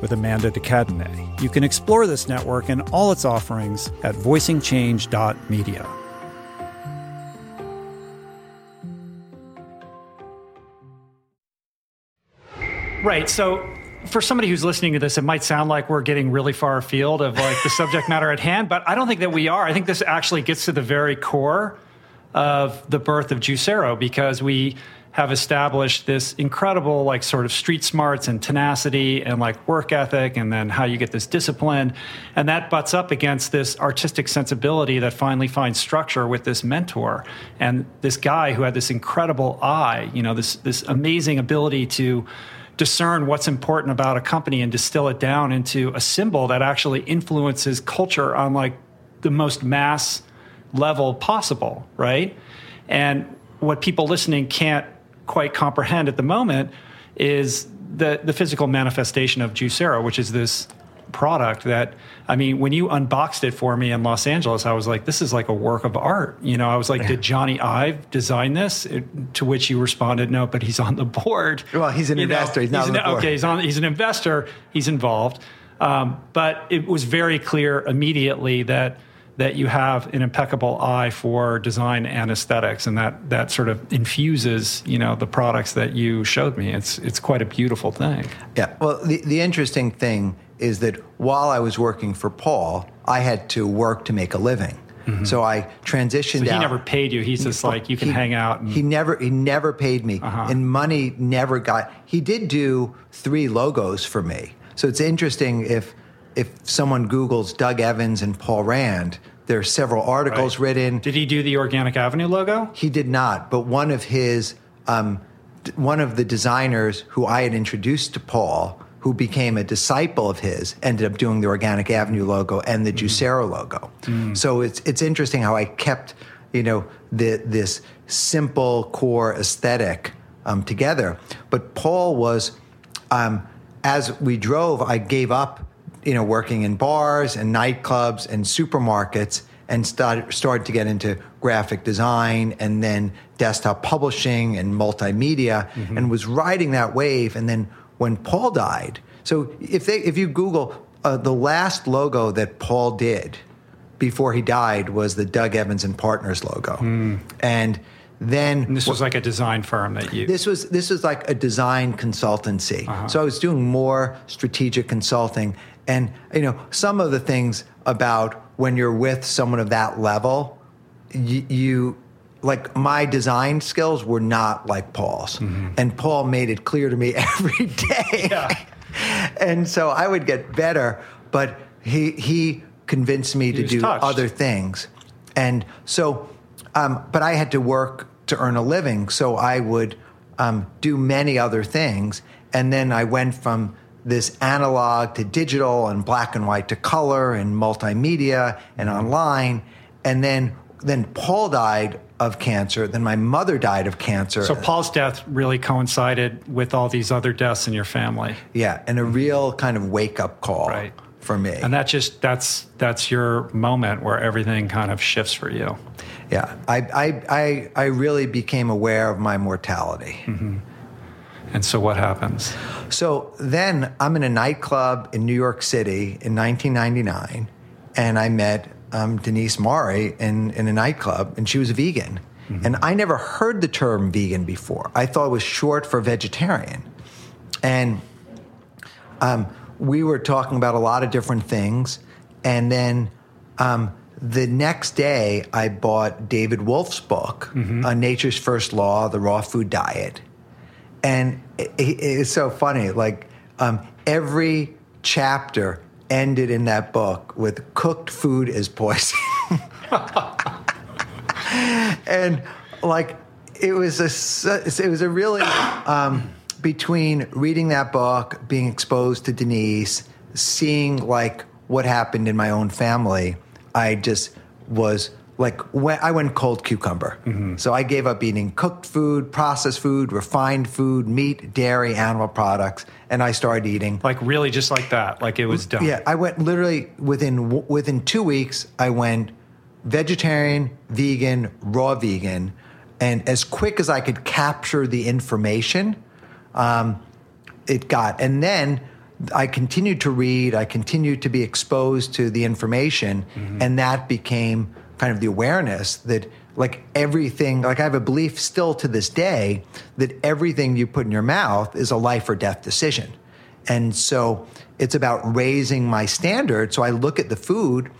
with Amanda de Cadenet. You can explore this network and all its offerings at voicingchange.media. Right. So, for somebody who's listening to this, it might sound like we're getting really far afield of like the subject matter at hand, but I don't think that we are. I think this actually gets to the very core of the birth of Juicero because we have established this incredible like sort of street smarts and tenacity and like work ethic and then how you get this discipline. And that butts up against this artistic sensibility that finally finds structure with this mentor and this guy who had this incredible eye you know this this amazing ability to discern what's important about a company and distill it down into a symbol that actually influences culture on like the most mass level possible right? And what people listening can't quite comprehend at the moment is the the physical manifestation of Juicero, which is this product that I mean, when you unboxed it for me in Los Angeles, I was like, this is like a work of art. You know, I was like, did Jony Ive design this? It, to which you responded, no, but he's on the board. Well, he's an You know, investor. he's not he's on an- the board. Okay, he's on. He's an investor. He's involved. Um, but it was very clear immediately that that you have an impeccable eye for design and aesthetics, and that that sort of infuses, you know, the products that you showed me. It's it's quite a beautiful thing. Yeah. Well, the, the interesting thing is that while I was working for Paul, I had to work to make a living. So I transitioned Mm-hmm. He out. never paid you. He's just like you can He- hang out. And, he never he never paid me, Uh-huh. and money never got. He did do three logos for me. So it's interesting if if someone Google's Doug Evans and Paul Rand, there are several articles Right. written. Did he do the Organic Avenue logo? He did not, but one of his, um, one of the designers who I had introduced to Paul, who became a disciple of his, ended up doing the Organic Avenue logo and the Juicero logo. So it's it's interesting how I kept, you know, the, this simple core aesthetic um, together. But Paul was, um, as we drove, I gave up, you know, working in bars and nightclubs and supermarkets and started, started to get into graphic design and then desktop publishing and multimedia mm-hmm. and was riding that wave. And then when Paul died, so if they if you Google uh, the last logo that Paul did before he died was the Doug Evans and Partners logo, hmm. and then And this was like a design firm that you. this was this was like a design consultancy. Uh-huh. So I was doing more strategic consulting, and you know some of the things about when you're with someone of that level, you, you like my design skills were not like Paul's, and Paul made it clear to me every day. Yeah. and so I would get better, but he he convinced me to do touched. other things, and so, um, but I had to work to earn a living, so I would um, do many other things, and then I went from this analog to digital and black and white to color and multimedia and mm-hmm. online, and then then Paul died of cancer. Then my mother died of cancer. So Paul's death really coincided with all these other deaths in your family. yeah, and a mm-hmm. real kind of wake up call Right. for me. And that just that's that's your moment where everything kind of shifts for you. yeah, I, I, I, I really became aware of my mortality. Mm-hmm. And so what happens? So then I'm in a nightclub in New York City in 1999, and I met um, Denise Mari in, in a nightclub, and she was a vegan. And I never heard the term vegan before. I thought it was short for vegetarian. And um, we were talking about a lot of different things. And then um, the next day, I bought David Wolfe's book, uh, Nature's First Law, The Raw Food Diet. And it, it- it's so funny. Like um, every chapter ended in that book with cooked food is poison. and like it was a it was a really um, between reading that book, being exposed to Denise, seeing like what happened in my own family. I just was like when I went cold cucumber. So I gave up eating cooked food, processed food, refined food, meat, dairy, animal products, and I started eating Like really just like that. Like it was done. yeah, I went literally within within two weeks. I went vegetarian, vegan, raw vegan, and as quick as I could capture the information, um, it got. And then I continued to read. I continued to be exposed to the information, and that became kind of the awareness that like everything like i have a belief still to this day that everything you put in your mouth is a life or death decision and so it's about raising my standard. So I look at the food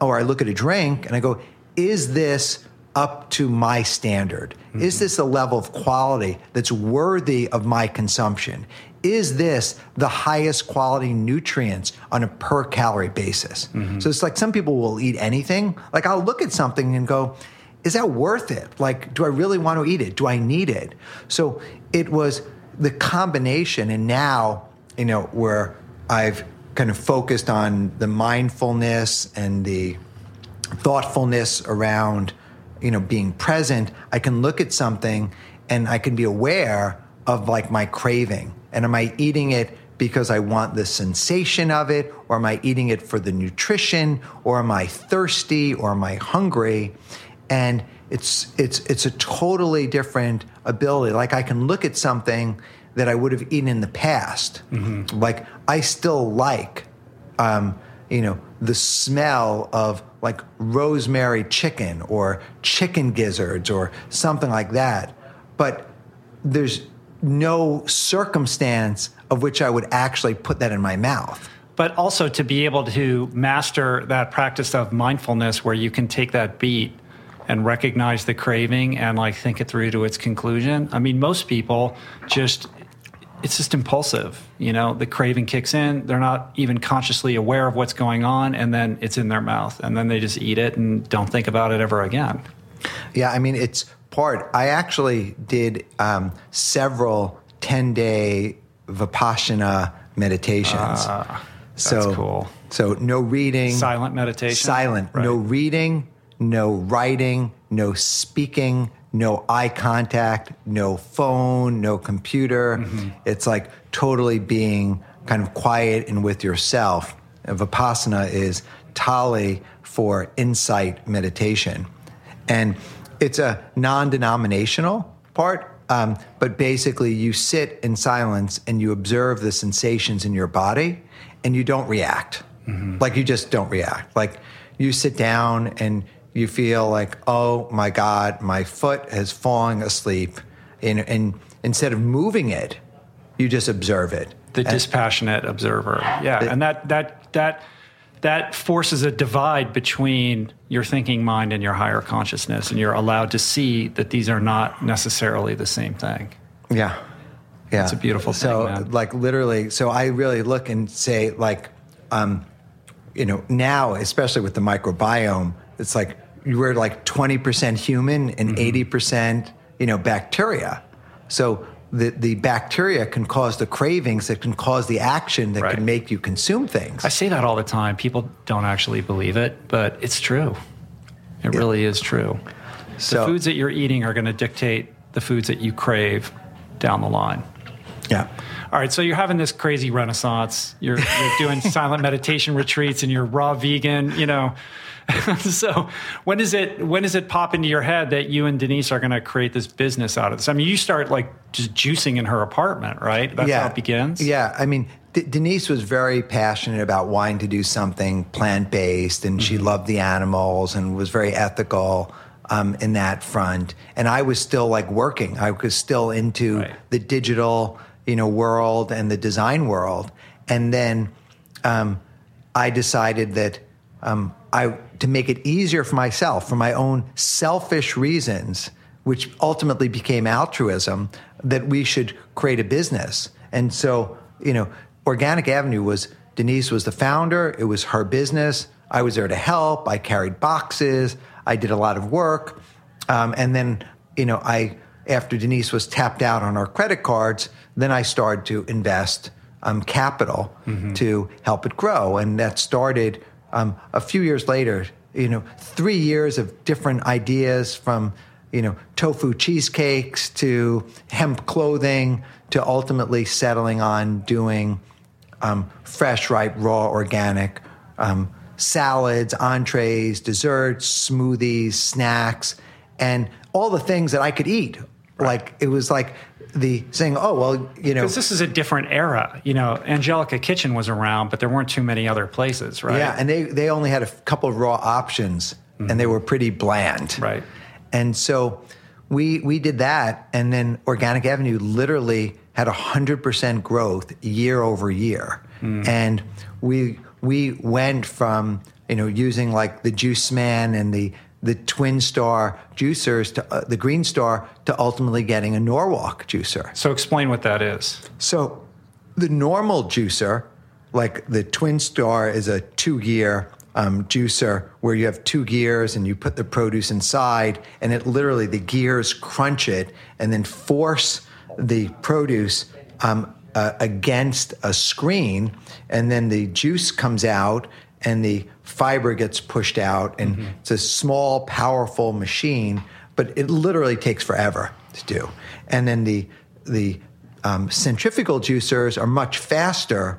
or I look at a drink and I go, is this up to my standard? Is this a level of quality that's worthy of my consumption? Is this the highest quality nutrients on a per calorie basis? Mm-hmm. So it's like some people will eat anything. Like I'll look at something and go, is that worth it? Like, do I really want to eat it? Do I need it? So it was the combination, and now, you know, where I've kind of focused on the mindfulness and the thoughtfulness around, you know, being present, I can look at something and I can be aware of like my craving. And am I eating it because I want the sensation of it, or am I eating it for the nutrition, or am I thirsty, or am I hungry? And it's it's it's a totally different ability. Like I can look at something that I would have eaten in the past. Like I still like um, you know, the smell of like rosemary chicken or chicken gizzards or something like that. But there's no circumstance of which I would actually put that in my mouth. But also to be able to master that practice of mindfulness where you can take that beat and recognize the craving and like think it through to its conclusion. I mean, most people just it's just impulsive. You know, the craving kicks in, they're not even consciously aware of what's going on, and then it's in their mouth, and then they just eat it and don't think about it ever again. Yeah, I mean, it's part. I actually did um, several 10 day Vipassana meditations. That's so, cool. So, no reading, Silent meditation. silent, Right. no reading, no writing, no speaking, no eye contact, no phone, no computer. Mm-hmm. It's like totally being kind of quiet and with yourself. And Vipassana is Pali for insight meditation. And it's a non denominational part, um, but basically you sit in silence and you observe the sensations in your body and you don't react. Like you just don't react. Like you sit down and you feel like, oh my God, my foot has fallen asleep. And, and instead of moving it, you just observe it. the And- dispassionate observer. Yeah, and that that that that forces a divide between your thinking mind and your higher consciousness, and you're allowed to see that these are not necessarily the same thing. Yeah. Yeah. It's a beautiful so, thing, man. like literally, so I really look and say, like, um, you know, now, especially with the microbiome, it's like we're like 20% human and Mm-hmm. 80%, you know, bacteria. So the, the bacteria can cause the cravings that can cause the action that Right. can make you consume things. I say that all the time. People don't actually believe it, but it's true. It really is true. So the foods that you're eating are going to dictate the foods that you crave down the line. yeah. All right, so you're having this crazy renaissance. You're, you're doing silent meditation retreats, and you're raw vegan. You know, so when does it when does it pop into your head that you and Denise are going to create this business out of this? I mean, you start like just juicing in her apartment, right? That's how it begins. Yeah, I mean, D- Denise was very passionate about wanting to do something plant based, and she Mm-hmm. loved the animals and was very ethical um, in that front. And I was still like working. I was still into Right. the digital, you know, world and the design world. And then um, I decided that um, I to make it easier for myself, for my own selfish reasons, which ultimately became altruism, that we should create a business. And so, you know, Organic Avenue was Denise was the founder. It was her business. I was there to help. I carried boxes. I did a lot of work, um, and then you know, I after Denise was tapped out on our credit cards, then I started to invest um, capital to help it grow, and that started um, a few years later. You know, three years of different ideas from you know tofu cheesecakes to hemp clothing to ultimately settling on doing um, fresh, ripe, raw, organic um, salads, entrees, desserts, smoothies, snacks, and all the things that I could eat. Like it was like the saying, "Oh well, you know." Because this is a different era. You know, Angelica Kitchen was around, but there weren't too many other places, right? Yeah, and they they only had a couple of raw options, and they were pretty bland. Mm-hmm. Right. And so we we did that, and then Organic Avenue literally had hundred percent growth year over year, Mm. and we we went from you know using like the Juiceman and the the Twin Star juicers to uh, the Green Star to ultimately getting a Norwalk juicer. So explain what that is. So the normal juicer, like the Twin Star, is a two gear um, juicer where you have two gears and you put the produce inside, and it literally the gears crunch it and then force the produce um, uh, against a screen, and then the juice comes out and the fiber gets pushed out, and it's a small, powerful machine, but it literally takes forever to do. And then the the um, centrifugal juicers are much faster,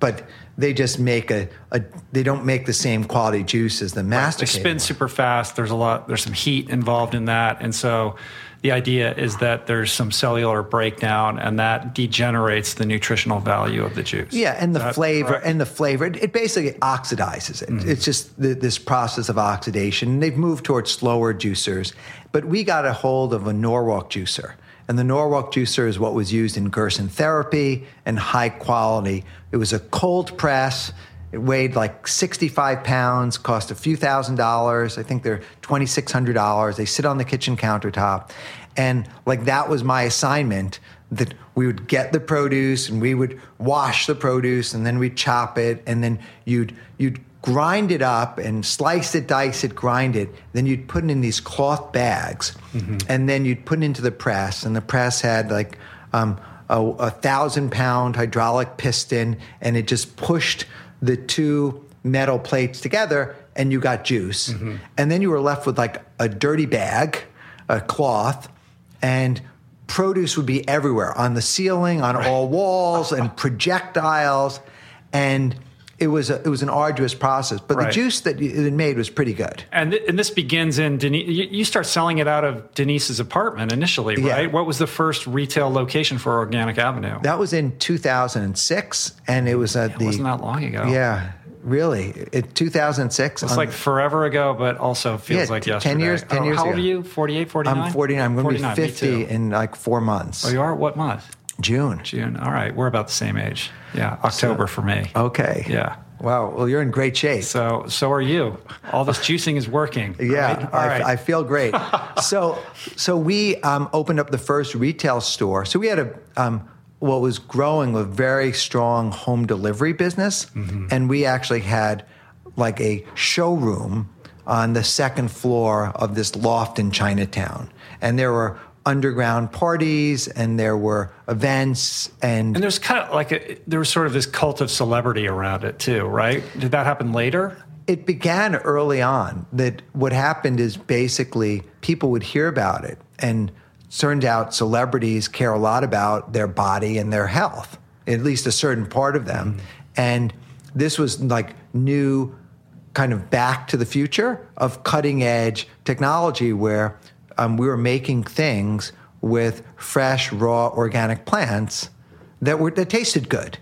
but they just make a, a they don't make the same quality juice as the master. They masticated. spin super fast. There's a lot. There's some heat involved in that, and so the idea is that there's some cellular breakdown, and that degenerates the nutritional value of the juice. Yeah, and the that flavor and the flavor, it, it basically oxidizes it. Mm-hmm. It's just the, this process of oxidation. They've moved towards slower juicers, but we got a hold of a Norwalk juicer. And the Norwalk juicer is what was used in Gerson therapy and high quality. It was a cold press. It weighed like 65 pounds, cost a few thousand dollars. I think they're $2,600. They sit on the kitchen countertop. And like that was my assignment that we would get the produce and we would wash the produce and then we'd chop it and then you'd you'd grind it up and slice it, dice it, grind it. Then you'd put it in these cloth bags and then you'd put it into the press and the press had like um, a, a thousand pound hydraulic piston and it just pushed the two metal plates together and you got juice. Mm-hmm. And then you were left with like a dirty bag, a cloth, and produce would be everywhere on the ceiling, on all walls, and projectiles. And it was a, it was an arduous process, but the juice that you- it made was pretty good. And, th- and this begins in Denise. You, you start selling it out of Denise's apartment initially, Yeah. right? What was the first retail location for Organic Avenue? That was in 2006, and it was at it the wasn't that long ago. yeah, really, in 2006. It's on- like forever ago, but also feels Yeah, like t- 10 years- 10 Oh, years How old are you? 48, 49? I'm 49. I'm going to be 50 in like four months. Oh, you are? What month? June. June. All right. We're about the same age. Yeah. October for me. Okay. Yeah. Wow. Well, you're in great shape. So, so are you. All this juicing is working. Yeah, right? All I, right. I feel great. so, so we um, opened up the first retail store. So we had a um, what was growing a very strong home delivery business, Mm-hmm. and we actually had like a showroom on the second floor of this loft in Chinatown, and there were underground parties and there were events and and there's kind of like a, there was sort of this cult of celebrity around it too, right? Did that happen later? it began early on that what happened is basically people would hear about it and turned out celebrities care a lot about their body and their health, at least a certain part of them. Mm-hmm. And this was like new kind of back to the future of cutting edge technology where um, we were making things with fresh, raw, organic plants that were that tasted good,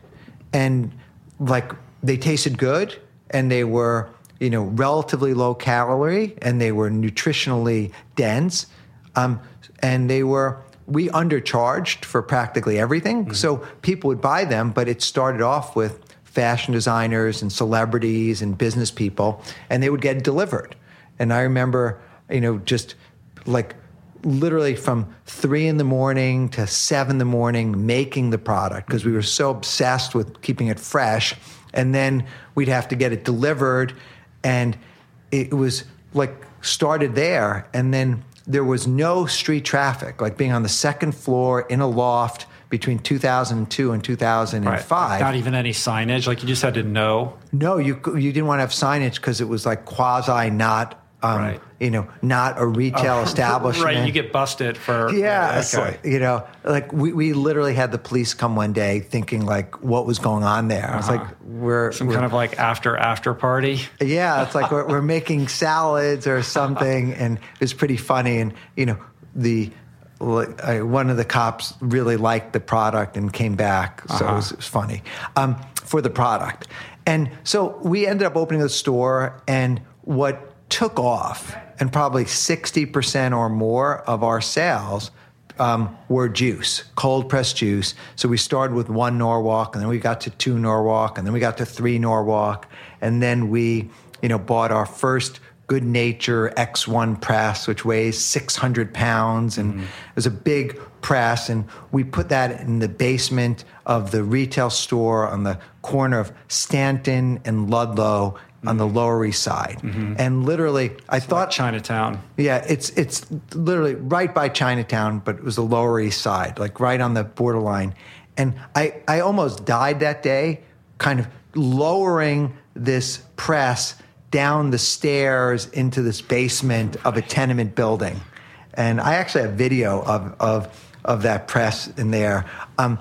and like they tasted good, and they were you know relatively low calorie, and they were nutritionally dense, um, and they were we undercharged for practically everything, mm-hmm. so people would buy them, but it started off with fashion designers and celebrities and business people, and they would get delivered. And I remember, you know, just like literally from three in the morning to seven in the morning making the product because we were so obsessed with keeping it fresh. And then we'd have to get it delivered. And it was like started there. And then there was no street traffic, like being on the second floor in a loft between 2002 and 2005. Right. Not even any signage. Like you just had to know. No, you you didn't want to have signage because it was like quasi not um, right. you know, not a retail establishment. Right, you get busted for. Yeah, okay. you know, like we, we literally had the police come one day thinking like what was going on there. I was uh-huh. like, we're some we're, kind of like after after party. Yeah, it's like we're, we're making salads or something, and it was pretty funny. And you know, the one of the cops really liked the product and came back, so uh-huh. it, was, it, was, funny um, for the product. And so we ended up opening a store, and what took off, and probably 60% or more of our sales um, were juice, cold pressed juice. So we started with one Norwalk, and then we got to two Norwalk, and then we got to three Norwalk, and then we, you know, bought our first Good Nature X1 press, which weighs 600 pounds, and mm. it was a big press. And we put that in the basement of the retail store on the corner of Stanton and Ludlow on the Lower East Side, mm-hmm. and literally, I it's thought like Chinatown. Yeah, it's it's literally right by Chinatown, but it was the Lower East Side, like right on the borderline. And I I almost died that day, kind of lowering this press down the stairs into this basement of a tenement building, and I actually have video of of of that press in there. Um,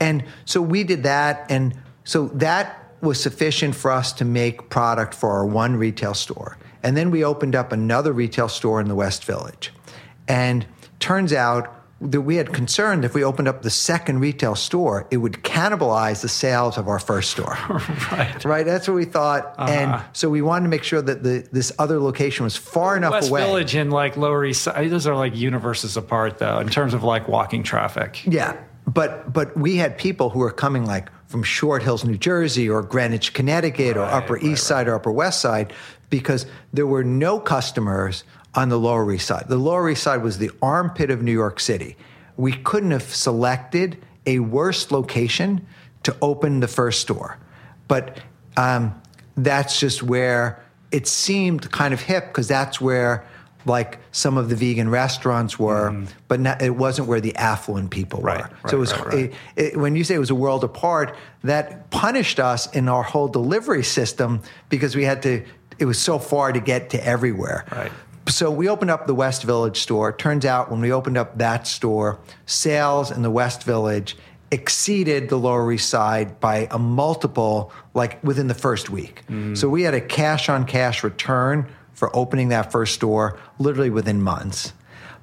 and so we did that, and so that was sufficient for us to make product for our one retail store. And then we opened up another retail store in the West Village. And turns out that we had concerned if we opened up the second retail store, it would cannibalize the sales of our first store. right. Right. That's what we thought. Uh-huh. And so we wanted to make sure that the, this other location was far enough West away. West Village and like Lower East Side, those are like universes apart though, in terms of like walking traffic. Yeah. But but we had people who were coming like from Short Hills, New Jersey, or Greenwich, Connecticut, right, or Upper right, East Side or Upper West Side, because there were no customers on the Lower East Side. The Lower East Side was the armpit of New York City. We couldn't have selected a worse location to open the first store, but um, that's just where it seemed kind of hip because that's where like some of the vegan restaurants were, mm. but not, it wasn't where the affluent people right, were. Right, so it was right, it, it, when you say it was a world apart, that punished us in our whole delivery system because we had to. It was so far to get to everywhere. Right. So we opened up the West Village store. Turns out when we opened up that store, sales in the West Village exceeded the Lower East Side by a multiple, like within the first week. Mm. So we had a cash on cash return for opening that first store literally within months.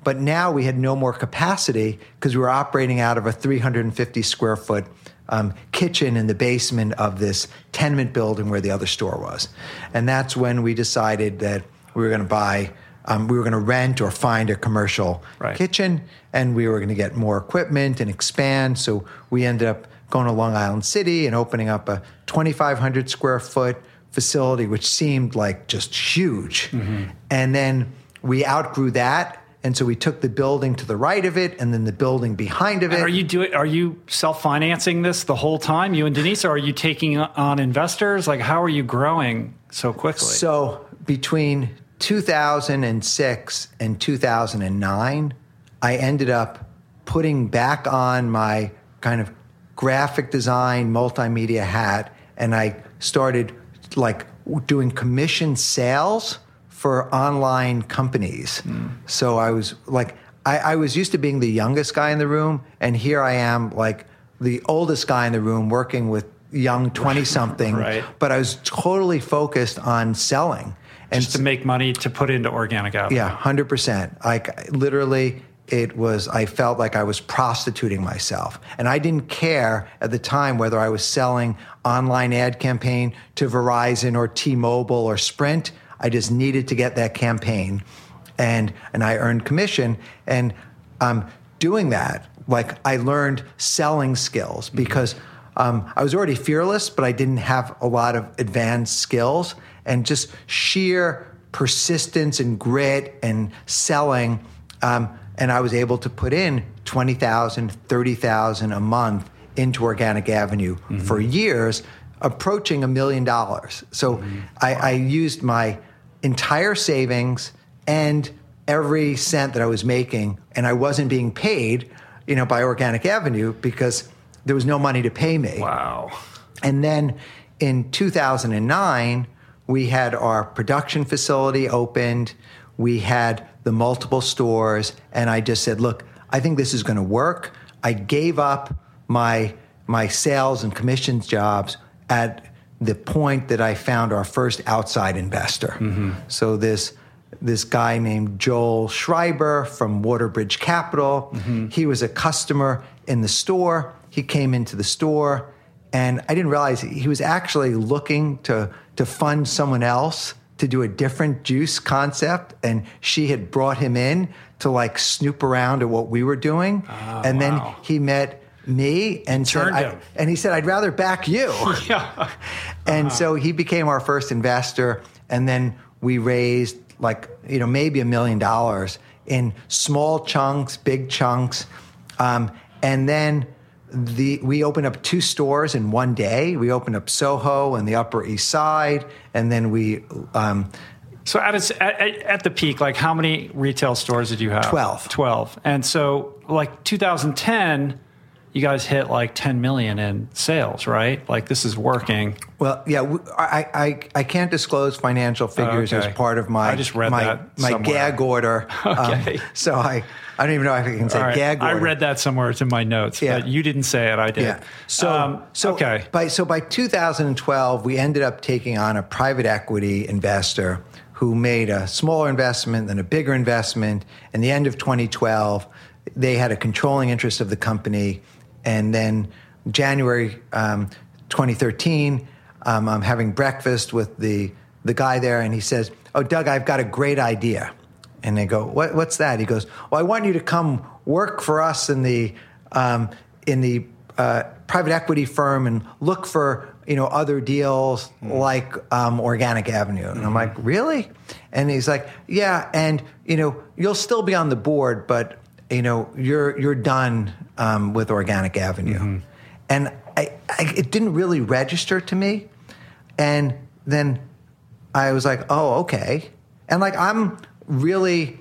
But now we had no more capacity because we were operating out of a 350 square foot um, kitchen in the basement of this tenement building where the other store was. And that's when we decided that we were going to buy, um, we were going to rent or find a commercial right. kitchen and we were going to get more equipment and expand. So we ended up going to Long Island City and opening up a 2,500 square foot facility, which seemed like just huge. Mm-hmm. And then we outgrew that. And so we took the building to the right of it, and then the building behind of it. And are you doing? Are you self financing this the whole time, you and Denise, or are you taking on investors? Like, how are you growing so quickly? So between 2006 and 2009, I ended up putting back on my kind of graphic design, multimedia hat, and I started like doing commission sales for online companies. So I was like, I, I was used to being the youngest guy in the room, and here I am, like the oldest guy in the room, working with young twenty something. Right. But I was totally focused on selling. And Just to make money to put into Organic Avenue. yeah, hundred percent. Like literally, it was. I felt like I was prostituting myself, and I didn't care at the time whether I was selling online ad campaign to Verizon or T-Mobile or Sprint. I just needed to get that campaign, and and I earned commission. And um, doing that, like I learned selling skills because. Um, I was already fearless, but I didn't have a lot of advanced skills and just sheer persistence and grit and selling. Um, and I was able to put in 20,000, 30,000 a month into Organic Avenue mm-hmm. for years, approaching a million dollars. So mm-hmm. I, I used my entire savings and every cent that I was making, and I wasn't being paid, you know, by Organic Avenue because there was no money to pay me. Wow. And then in 2009, we had our production facility opened. We had the multiple stores, and I just said, "Look, I think this is going to work." I gave up my my sales and commissions jobs at the point that I found our first outside investor. Mm-hmm. So this this guy named Joel Schreiber from Waterbridge Capital. Mm-hmm. He was a customer in the store. He came into the store, and I didn't realize he was actually looking to to fund someone else to do a different juice concept, and she had brought him in to like snoop around at what we were doing, and wow. then he met me and turned I- him. and he said, "I'd rather back you." Yeah. And so he became our first investor, and then we raised like you know maybe a million dollars in small chunks, big chunks, um, and then the we opened up two stores in one day. We opened up Soho and the Upper East Side, and then we um, So at, its, at, at at the peak, like how many retail stores did you have? 12. 12. And so like 2010, you guys hit like 10 million in sales, right? Like this is working. Well, yeah, I, I, I can't disclose financial figures Okay. as part of my I just read my, that my somewhere. gag order. Um, Okay. so I I don't even know if I can say right. gag order. I read that somewhere. It's in my notes. Yeah. But you didn't say it. I did. Yeah. So, Um, so okay. By so by 2012, we ended up taking on a private equity investor who made a smaller investment, then a bigger investment. In the end of 2012, they had a controlling interest of the company, and then January um, 2013, um, I'm having breakfast with the the guy there, and he says, "Oh, Doug, I've got a great idea." And they go, what, "What's that?" He goes, "Well, I want you to come work for us in the um, in the uh, private equity firm and look for you know other deals like um, Organic Avenue." And I'm like, "Really?" And he's like, "Yeah, and you know you'll still be on the board, but you know you're you're done um, with Organic Avenue." And I, I, it didn't really register to me. And then I was like, oh, okay. And like, I'm really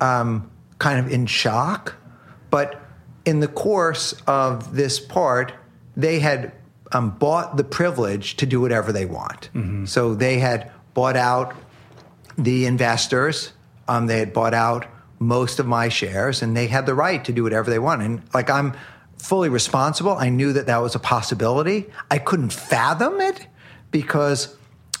um, kind of in shock. But in the course of this part, they had um, bought the privilege to do whatever they want. So they had bought out the investors. Um, they had bought out most of my shares, and they had the right to do whatever they want. And like I'm fully responsible. I knew that that was a possibility. I couldn't fathom it because,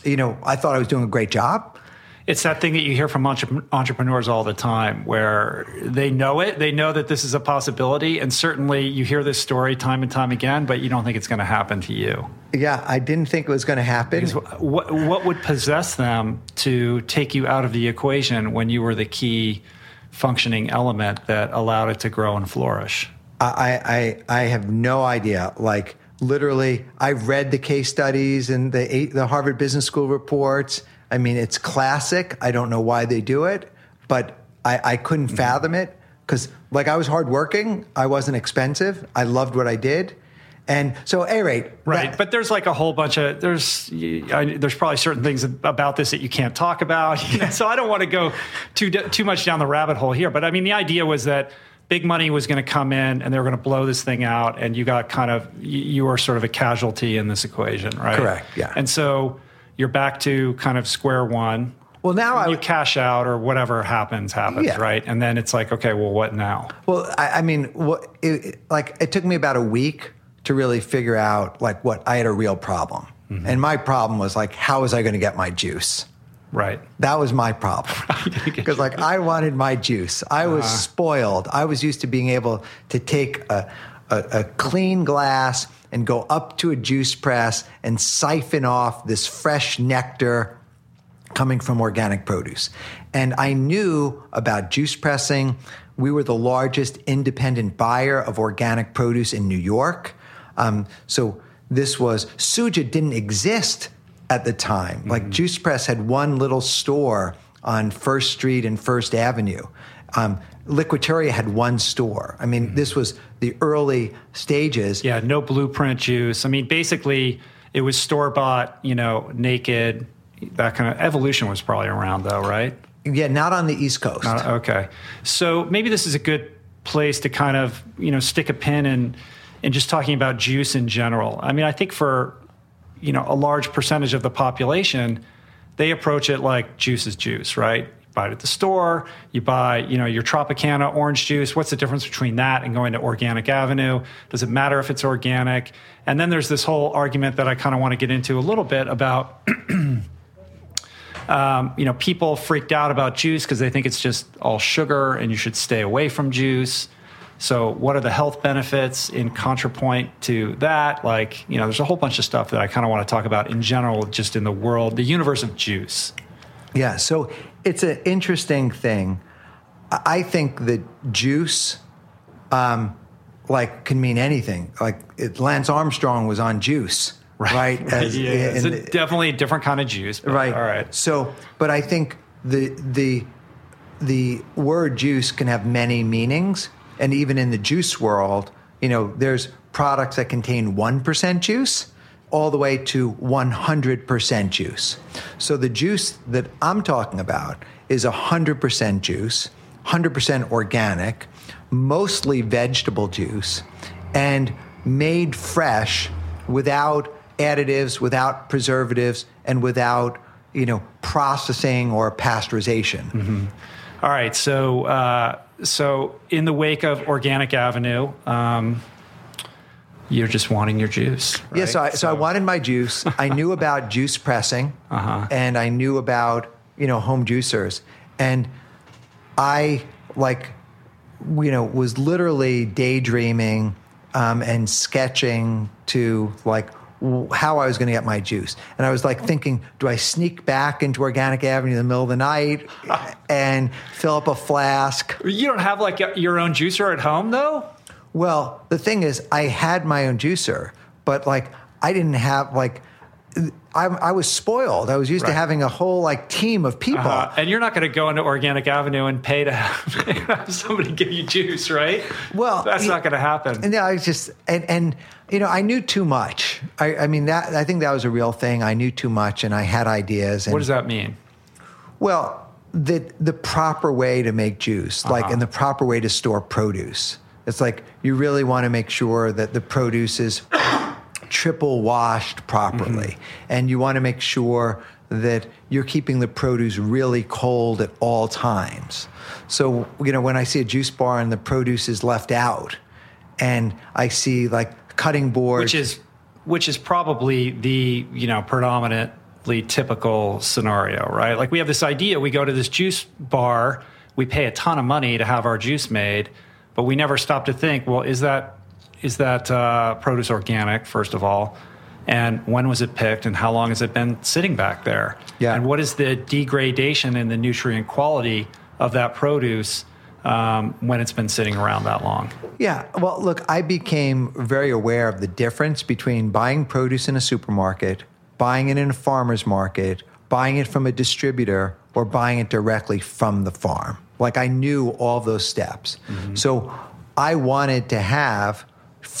you know, I thought I was doing a great job. It's that thing that you hear from entre- entrepreneurs all the time where they know it, they know that this is a possibility. And certainly you hear this story time and time again, but you don't think it's going to happen to you. Yeah, I didn't think it was going to happen. What, what would possess them to take you out of the equation when you were the key functioning element that allowed it to grow and flourish? I, I, I have no idea. Like literally, I've read the case studies and the the Harvard Business School reports. I mean, it's classic. I don't know why they do it, but I, I couldn't mm-hmm. fathom it because, like, I was hardworking. I wasn't expensive. I loved what I did, and so, any rate, Right, that- but there's like a whole bunch of there's I, there's probably certain things about this that you can't talk about. so I don't want to go too too much down the rabbit hole here. But I mean, the idea was that big money was going to come in and they were going to blow this thing out, and you got kind of you, you were sort of a casualty in this equation, right? Correct, yeah. And so you're back to kind of square one. Well, now I You cash out or whatever happens, happens, Yeah. right? And then it's like, okay, well, what now? well, I, I mean, what, it- like it took me about a week to really figure out like what I had a real problem, and my problem was like, how was I going to get my juice? Right. That was my problem. Because like I wanted my juice. I was spoiled. I was used to being able to take a, a, a clean glass and go up to a juice press and siphon off this fresh nectar coming from organic produce. And I knew about juice pressing. We were the largest independent buyer of organic produce in New York. Um, so this was, Suja didn't exist at the time. Like Juice Press had one little store on First Street and First Avenue. Um, Liquiteria had one store. I mean, this was the early stages. Yeah, no blueprint juice. I mean, basically, it was store bought, you know, naked. That kind of evolution was probably around, though, right? Yeah, not on the East Coast. Uh, okay. So maybe this is a good place to kind of, you know, stick a pin in in just talking about juice in general. I mean, I think for, you know, a large percentage of the population, they approach it like juice is juice, right? You buy it at the store, you buy, you know, your Tropicana orange juice. What's the difference between that and going to Organic Avenue? Does it matter if it's organic? And then there's this whole argument that I kind of want to get into a little bit about um, you know, people freaked out about juice because they think it's just all sugar and you should stay away from juice. So, what are the health benefits in contrapoint to that? Like, you know, there's a whole bunch of stuff that I kind of want to talk about in general, just in the world, the universe of juice. Yeah, so it's an interesting thing. I think that juice, um, like, can mean anything. Like, it, Lance Armstrong was on juice, right? As- yeah, it's in a, the- definitely a different kind of juice. but right. All right. So, but I think the the the word juice can have many meanings, and even in the juice world, you know, there's products that contain one percent juice, all the way to one hundred percent juice. So the juice that I'm talking about is hundred percent juice, hundred percent organic, mostly vegetable juice, and made fresh without additives, without preservatives, and without you know processing or pasteurization. All right. So, uh, so in the wake of Organic Avenue, um, you're just wanting your juice. Yeah, so I, so I wanted my juice. I knew about juice pressing, Uh-huh. and I knew about you know home juicers, and I like you know was literally daydreaming um, and sketching to like how I was going to get my juice, and I was like thinking, do I sneak back into Organic Avenue in the middle of the night and fill up a flask? You don't have like your own juicer at home, though. Well, the thing is, I had my own juicer, but like I didn't have like I, I was spoiled. I was used to having a whole like team of people. Uh, and you're not going to go into Organic Avenue and pay to have, somebody give you juice, right? Well, that's he- not going to happen. And I just and and you know I knew too much. I, I mean that I think that was a real thing. I knew too much, and I had ideas. And what does that mean? Well, the the proper way to make juice, like Uh-huh. and the proper way to store produce. It's like you really want to make sure that the produce is triple washed properly, Mm-hmm. and you want to make sure that you're keeping the produce really cold at all times. So you know when I see a juice bar and the produce is left out, and I see like cutting boards, Which is which is probably the you know predominantly typical scenario, right? Like we have this idea: we go to this juice bar, we pay a ton of money to have our juice made, but we never stop to think, well, is that is that uh, produce organic? First of all. And when was it picked, and how long has it been sitting back there? Yeah. And what is the degradation in the nutrient quality of that produce um, when it's been sitting around that long? Yeah. Well, look, I became very aware of the difference between buying produce in a supermarket, buying it in a farmer's market, buying it from a distributor, or buying it directly from the farm. Like I knew all those steps. So I wanted to have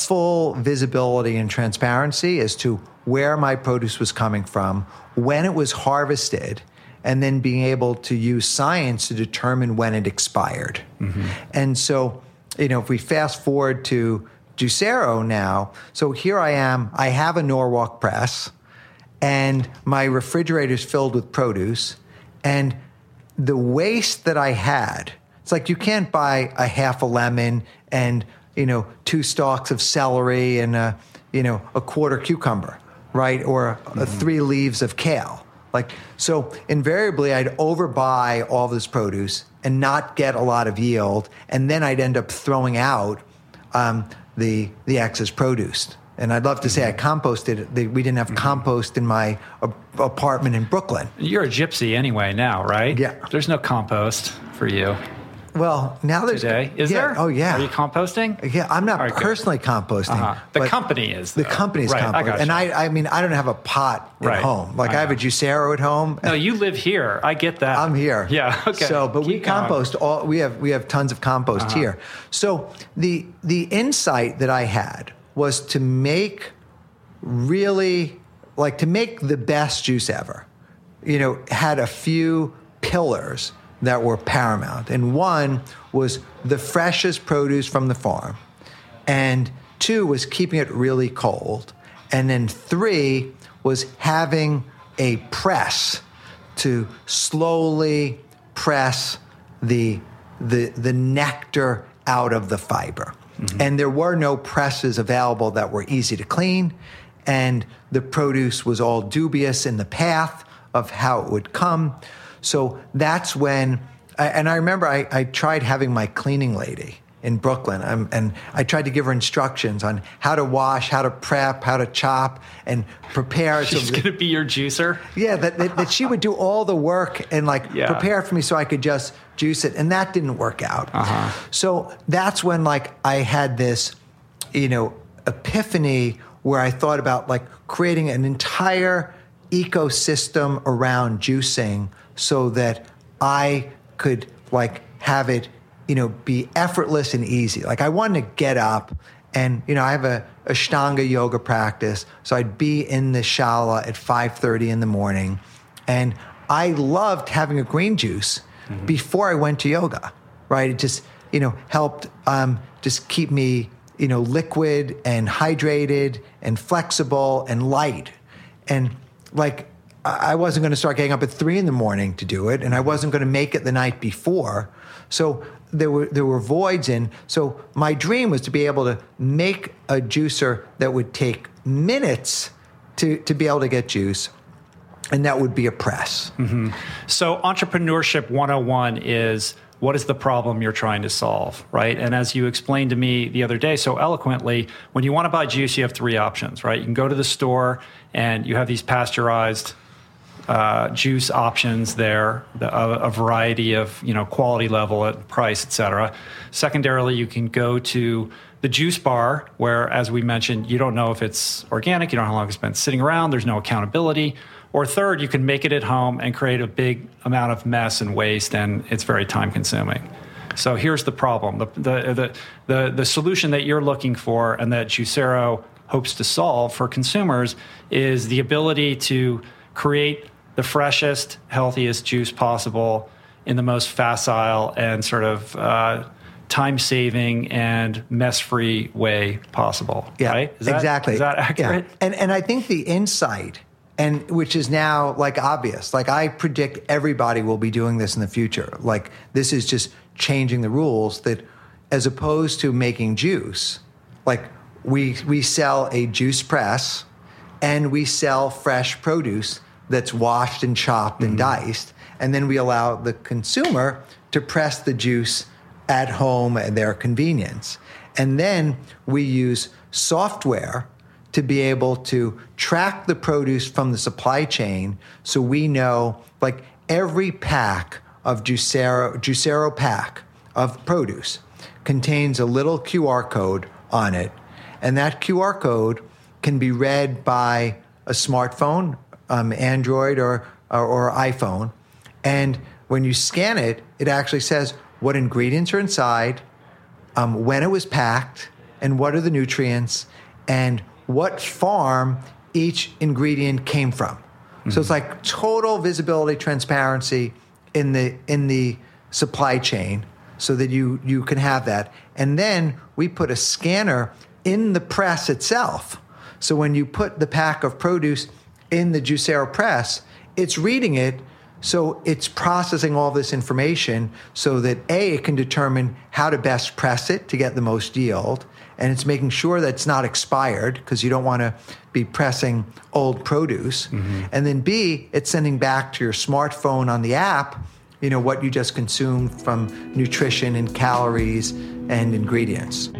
full visibility and transparency as to where my produce was coming from, when it was harvested, and then being able to use science to determine when it expired. Mm-hmm. And so, you know, if we fast forward to Juicero now, so here I am, I have a Norwalk press, and my refrigerator is filled with produce, and the waste that I had, it's like you can't buy a half a lemon and you know two stalks of celery and a you know a quarter cucumber, right, or mm-hmm. three leaves of kale. Like so, invariably, I'd overbuy all this produce and not get a lot of yield, and then I'd end up throwing out um, the the excess produce. And I'd love to say I composted. We didn't have compost in my apartment in Brooklyn. You're a gypsy anyway now, right? Yeah. There's no compost for you. Well, now there's today. Is yeah, there? Oh yeah. Are you composting? Yeah, I'm not right, personally good. composting. Uh-huh. The company is. Though. The company's right, composting, I and I, I mean, I don't have a pot at right. home. Like I, I, have a juicero at home. No, you live here. I get that. I'm here. Yeah. Okay. So, but Keep we compost going. all. We have we have tons of compost uh-huh. here. So the the insight that I had was to make really like to make the best juice ever. You know, had a few pillars that were paramount. And one was the freshest produce from the farm. And two was keeping it really cold. And then three was having a press to slowly press the, the, the nectar out of the fiber. Mm-hmm. And there were no presses available that were easy to clean. And the produce was all dubious in the path of how it would come. So that's when, and I remember I, I tried having my cleaning lady in Brooklyn. Um, and I tried to give her instructions on how to wash, how to prep, how to chop, and prepare. She's so going to be your juicer? Yeah, that, that, that, she would do all the work and like yeah. prepare for me so I could just juice it. And that didn't work out. Uh-huh. So that's when like I had this, you know, epiphany where I thought about like creating an entire ecosystem around juicing so that I could like have it, you know, be effortless and easy. Like I wanted to get up and, you know, I have a Ashtanga yoga practice. So I'd be in the shala at 5.30 in the morning. And I loved having a green juice mm-hmm. before I went to yoga, right? It just, you know, helped um, just keep me, you know, liquid and hydrated and flexible and light. And like I wasn't going to start getting up at three in the morning to do it, and I wasn't going to make it the night before. So there were there were voids in. So my dream was to be able to make a juicer that would take minutes to to be able to get juice, and that would be a press. Mm-hmm. So entrepreneurship 101 is what is the problem you're trying to solve, right? And as you explained to me the other day so eloquently, when you want to buy juice, you have three options, right? You can go to the store and you have these pasteurized uh, juice options there, the, a, a, variety of you know quality level, at price, et cetera. Secondarily, you can go to the juice bar, where, as we mentioned, you don't know if it's organic, you don't know how long it's been sitting around, there's no accountability. Or third, you can make it at home and create a big amount of mess and waste, and it's very time consuming. So here's the problem: the the the the, the solution that you're looking for, and that Juicero hopes to solve for consumers, is the ability to create the freshest, healthiest juice possible in the most facile and sort of uh, time saving and mess free way possible. Yeah, right? Is that, exactly. Is that accurate? Yeah. And and I think the insight and which is now like obvious. Like I predict everybody will be doing this in the future. Like this is just changing the rules that as opposed to making juice, like we we sell a juice press and we sell fresh produce that's washed and chopped and mm-hmm. diced and then we allow the consumer to press the juice at home at their convenience. And then we use software to be able to track the produce from the supply chain so we know like every pack of Juicero, Juicero pack of produce contains a little QR code on it. And that QR code can be read by a smartphone, um, Android or, or, or iPhone. And when you scan it, it actually says what ingredients are inside, um, when it was packed, and what are the nutrients, and what farm each ingredient came from. Mm-hmm. So it's like total visibility, transparency in the in the supply chain, so that you you can have that. And then we put a scanner in the press itself. So when you put the pack of produce in the Juicero press, it's reading it. So it's processing all this information so that A, it can determine how to best press it to get the most yield. And it's making sure that it's not expired because you don't want to be pressing old produce. Mm-hmm. And then B, it's sending back to your smartphone on the app, you know, what you just consumed from nutrition and calories and ingredients.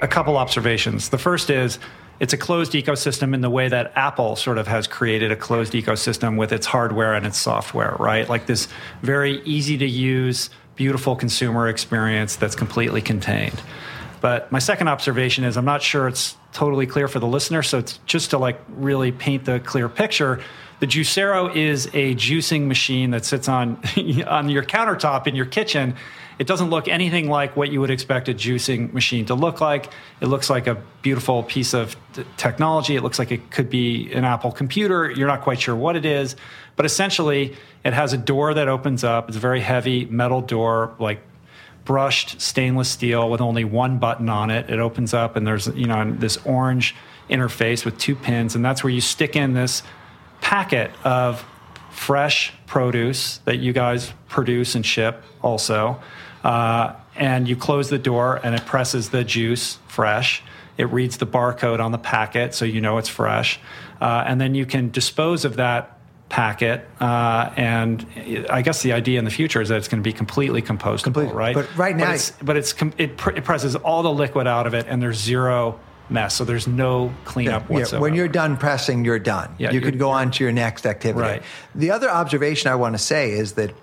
A couple observations. The first is it's a closed ecosystem in the way that Apple sort of has created a closed ecosystem with its hardware and its software, right? Like this very easy to use, beautiful consumer experience that's completely contained. But my second observation is I'm not sure it's totally clear for the listener. So it's just to like really paint the clear picture. The Juicero is a juicing machine that sits on on your countertop in your kitchen it doesn't look anything like what you would expect a juicing machine to look like. It looks like a beautiful piece of technology. It looks like it could be an Apple computer. You're not quite sure what it is, but essentially, it has a door that opens up. It's a very heavy metal door, like brushed stainless steel with only one button on it. It opens up, and there's you know this orange interface with two pins, and that's where you stick in this packet of fresh produce that you guys produce and ship also. Uh, and you close the door and it presses the juice fresh. It reads the barcode on the packet so you know it's fresh. Uh, and then you can dispose of that packet. Uh, and I guess the idea in the future is that it's going to be completely compostable, completely. right? But right now, but, it's, but it's, it, pr- it presses all the liquid out of it and there's zero mess. So there's no cleanup yeah, whatsoever. When you're done pressing, you're done. Yeah, you could go on to your next activity. Right. The other observation I want to say is that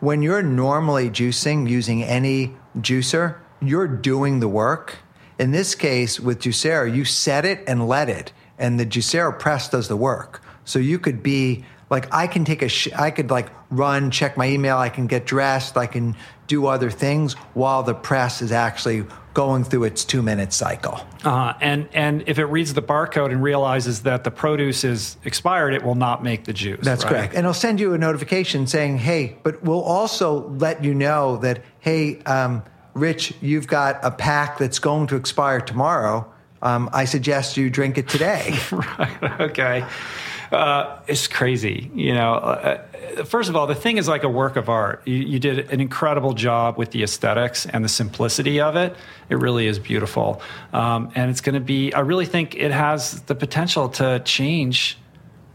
when you're normally juicing using any juicer, you're doing the work. In this case, with Juicero, you set it and let it, and the Juicero press does the work. So you could be like, I can take a, sh- I could like run, check my email, I can get dressed, I can do other things while the press is actually going through its two minute cycle. Uh, and and if it reads the barcode and realizes that the produce is expired, it will not make the juice. That's right? correct. And it'll send you a notification saying, "Hey," but we'll also let you know that, "Hey, um, Rich, you've got a pack that's going to expire tomorrow. Um, I suggest you drink it today." right. Okay. Uh, it's crazy. You know, uh, first of all, the thing is like a work of art. You, you, did an incredible job with the aesthetics and the simplicity of it. It really is beautiful. Um, and it's going to be, I really think it has the potential to change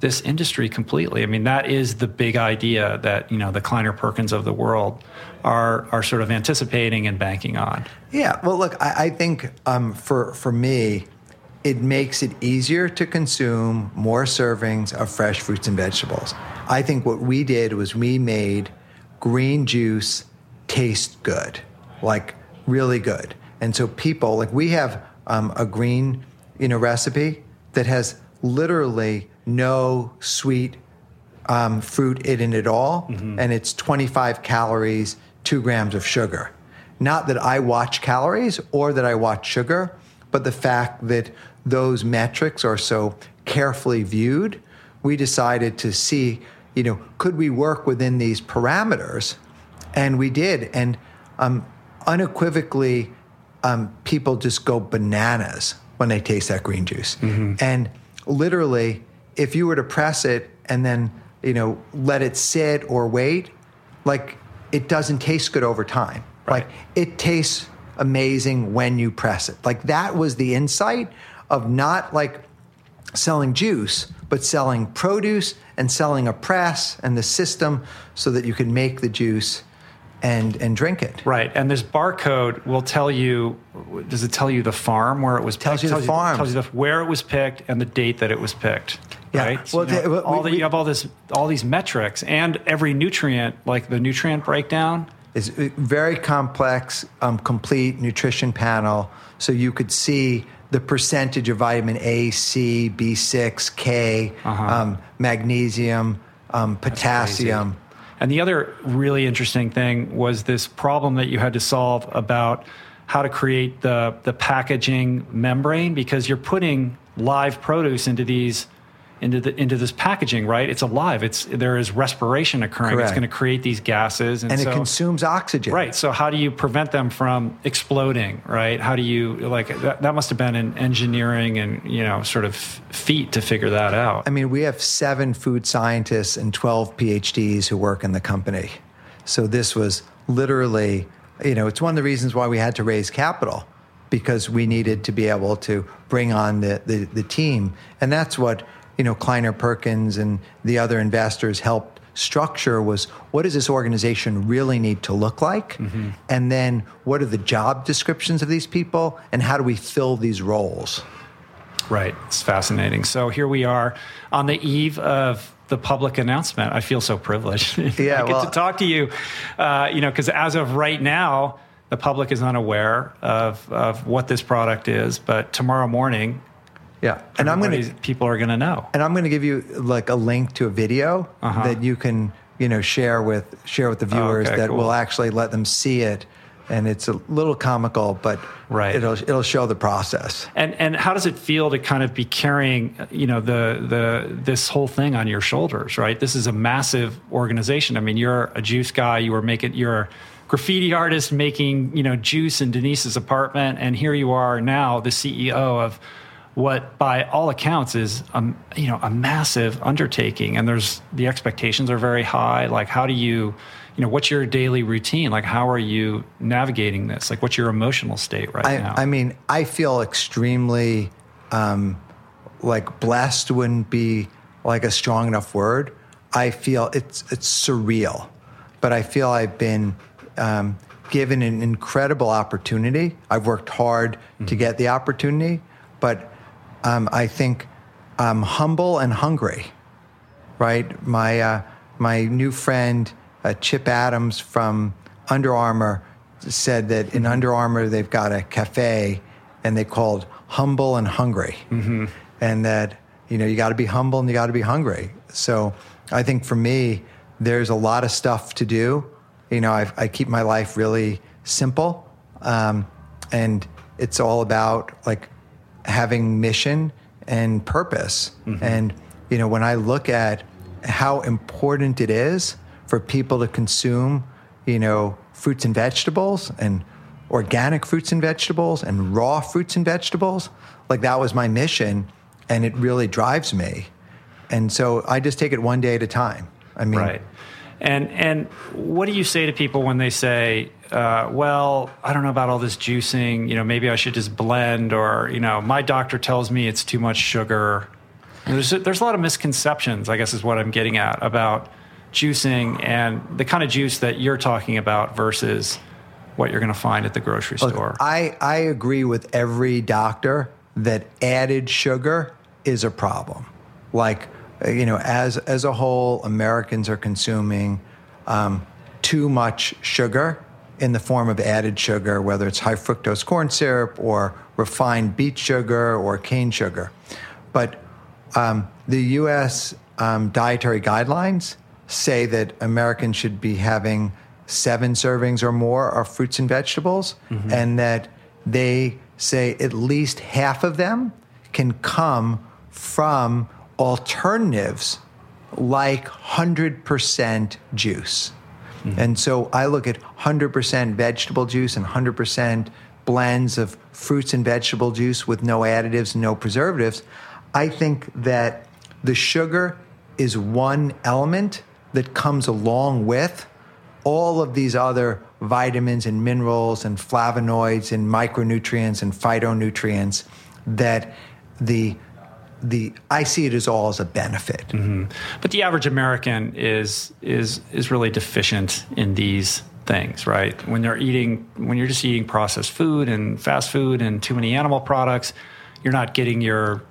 this industry completely. I mean, that is the big idea that, you know, the Kleiner Perkins of the world are, are sort of anticipating and banking on. Yeah. Well, look, I, I think um, for, for me, it makes it easier to consume more servings of fresh fruits and vegetables. I think what we did was we made green juice taste good, like really good. And so people, like we have um, a green, you know, recipe that has literally no sweet um, fruit in it at all, mm-hmm. and it's 25 calories, two grams of sugar. Not that I watch calories or that I watch sugar, but the fact that those metrics are so carefully viewed, we decided to see, you know, could we work within these parameters? And we did. And um, unequivocally, um, people just go bananas when they taste that green juice. Mm-hmm. And literally, if you were to press it and then, you know, let it sit or wait, like it doesn't taste good over time. Right. Like it tastes amazing when you press it. Like that was the insight of not like selling juice, but selling produce and selling a press and the system so that you can make the juice and and drink it. Right. And this barcode will tell you does it tell you the farm where it was tells picked? You tells the farm. Tells you the, where it was picked and the date that it was picked. Yeah. Right? So well, you, know, all we, the, you have all this all these metrics and every nutrient like the nutrient breakdown is very complex um, complete nutrition panel so you could see the percentage of vitamin A, C, B6, K, uh-huh. um, magnesium, um, potassium. And the other really interesting thing was this problem that you had to solve about how to create the, the packaging membrane because you're putting live produce into these into the into this packaging, right? It's alive. It's there is respiration occurring. Correct. It's going to create these gases, and, and so, it consumes oxygen. Right. So how do you prevent them from exploding? Right. How do you like that? That must have been an engineering and you know sort of feat to figure that out. I mean, we have seven food scientists and 12 PhDs who work in the company. So this was literally, you know, it's one of the reasons why we had to raise capital because we needed to be able to bring on the, the, the team. And that's what, you know, Kleiner Perkins and the other investors helped structure was what does this organization really need to look like? And then what are the job descriptions of these people and how do we fill these roles? Right. It's fascinating. So here we are on the eve of the public announcement. I feel so privileged. Yeah, I get well- to talk to you. Uh, you know, because as of right now, the public is unaware of of what this product is. But tomorrow morning, Yeah. And I'm going to people are going to know. and I'm going to give you like a link to a video Uh-huh. that you can you know share with share with the viewers Okay, that cool. will actually let them see it, and it's a little comical, but Right. it'll it'll show the process. And and how does it feel to kind of be carrying you know the the this whole thing on your shoulders, right? This is a massive organization. I mean, you're a juice guy. You were making you're a graffiti artist making you know juice in Denise's apartment, and here you are now, the CEO of what by all accounts is a, you know a massive undertaking. And there's the expectations are very high. Like how do you you know what's your daily routine? Like how are you navigating this? Like what's your emotional state right now? I, I mean, I feel extremely um, like blessed wouldn't be like a strong enough word. I feel it's it's surreal, but I feel I've been um, given an incredible opportunity. I've worked hard to get the opportunity, but um, I think I'm humble and hungry right? My uh, my new friend uh, Chip Adams from Under Armour said that in Under Armour they've got a cafe and they called Humble and Hungry, and that you know you got to be humble and you got to be hungry. So I think for me, there's a lot of stuff to do. You know, I, I keep my life really simple, um, and it's all about like having mission and purpose. Mm-hmm. And you know, when I look at how important it is for people to consume, you know, fruits and vegetables and organic fruits and vegetables and raw fruits and vegetables, like that was my mission and it really drives me. And so I just take it one day at a time. I mean, Right. And and what do you say to people when they say, uh, "Well, I don't know about all this juicing. You know, maybe I should just blend, or you know, my doctor tells me it's too much sugar." There's there's a lot of misconceptions, I guess, is what I'm getting at about juicing and the kind of juice that you're talking about versus what you're going to find at the grocery store. I, I agree with every doctor that added sugar is a problem. Like, uh, you know, as, as a whole, Americans are consuming um, too much sugar in the form of added sugar, whether it's high fructose corn syrup or refined beet sugar or cane sugar. But um, the US um, dietary guidelines say that Americans should be having seven servings or more of fruits and vegetables, and that they say at least half of them can come from alternatives like 100% juice. Mm-hmm. And so I look at 100% vegetable juice and 100% blends of fruits and vegetable juice with no additives, no preservatives. I think that the sugar is one element that comes along with all of these other vitamins and minerals and flavonoids and micronutrients and phytonutrients that the the I see it as all as a benefit. Mm-hmm. But the average American is is is really deficient in these things, right? When they're eating, when you're just eating processed food and fast food and too many animal products, you're not getting your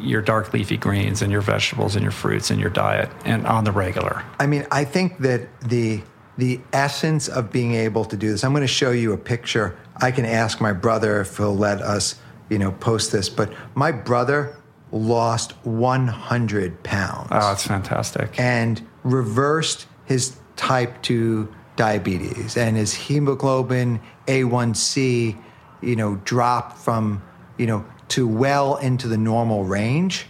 your dark leafy greens and your vegetables and your fruits in your diet and on the regular. I mean, I think that the the essence of being able to do this. I'm going to show you a picture. I can ask my brother if he'll let us, you know, post this. But my brother lost 100 pounds Oh, that's fantastic. and reversed his type 2 diabetes and his hemoglobin A1C, you know, dropped from, you know, to well into the normal range.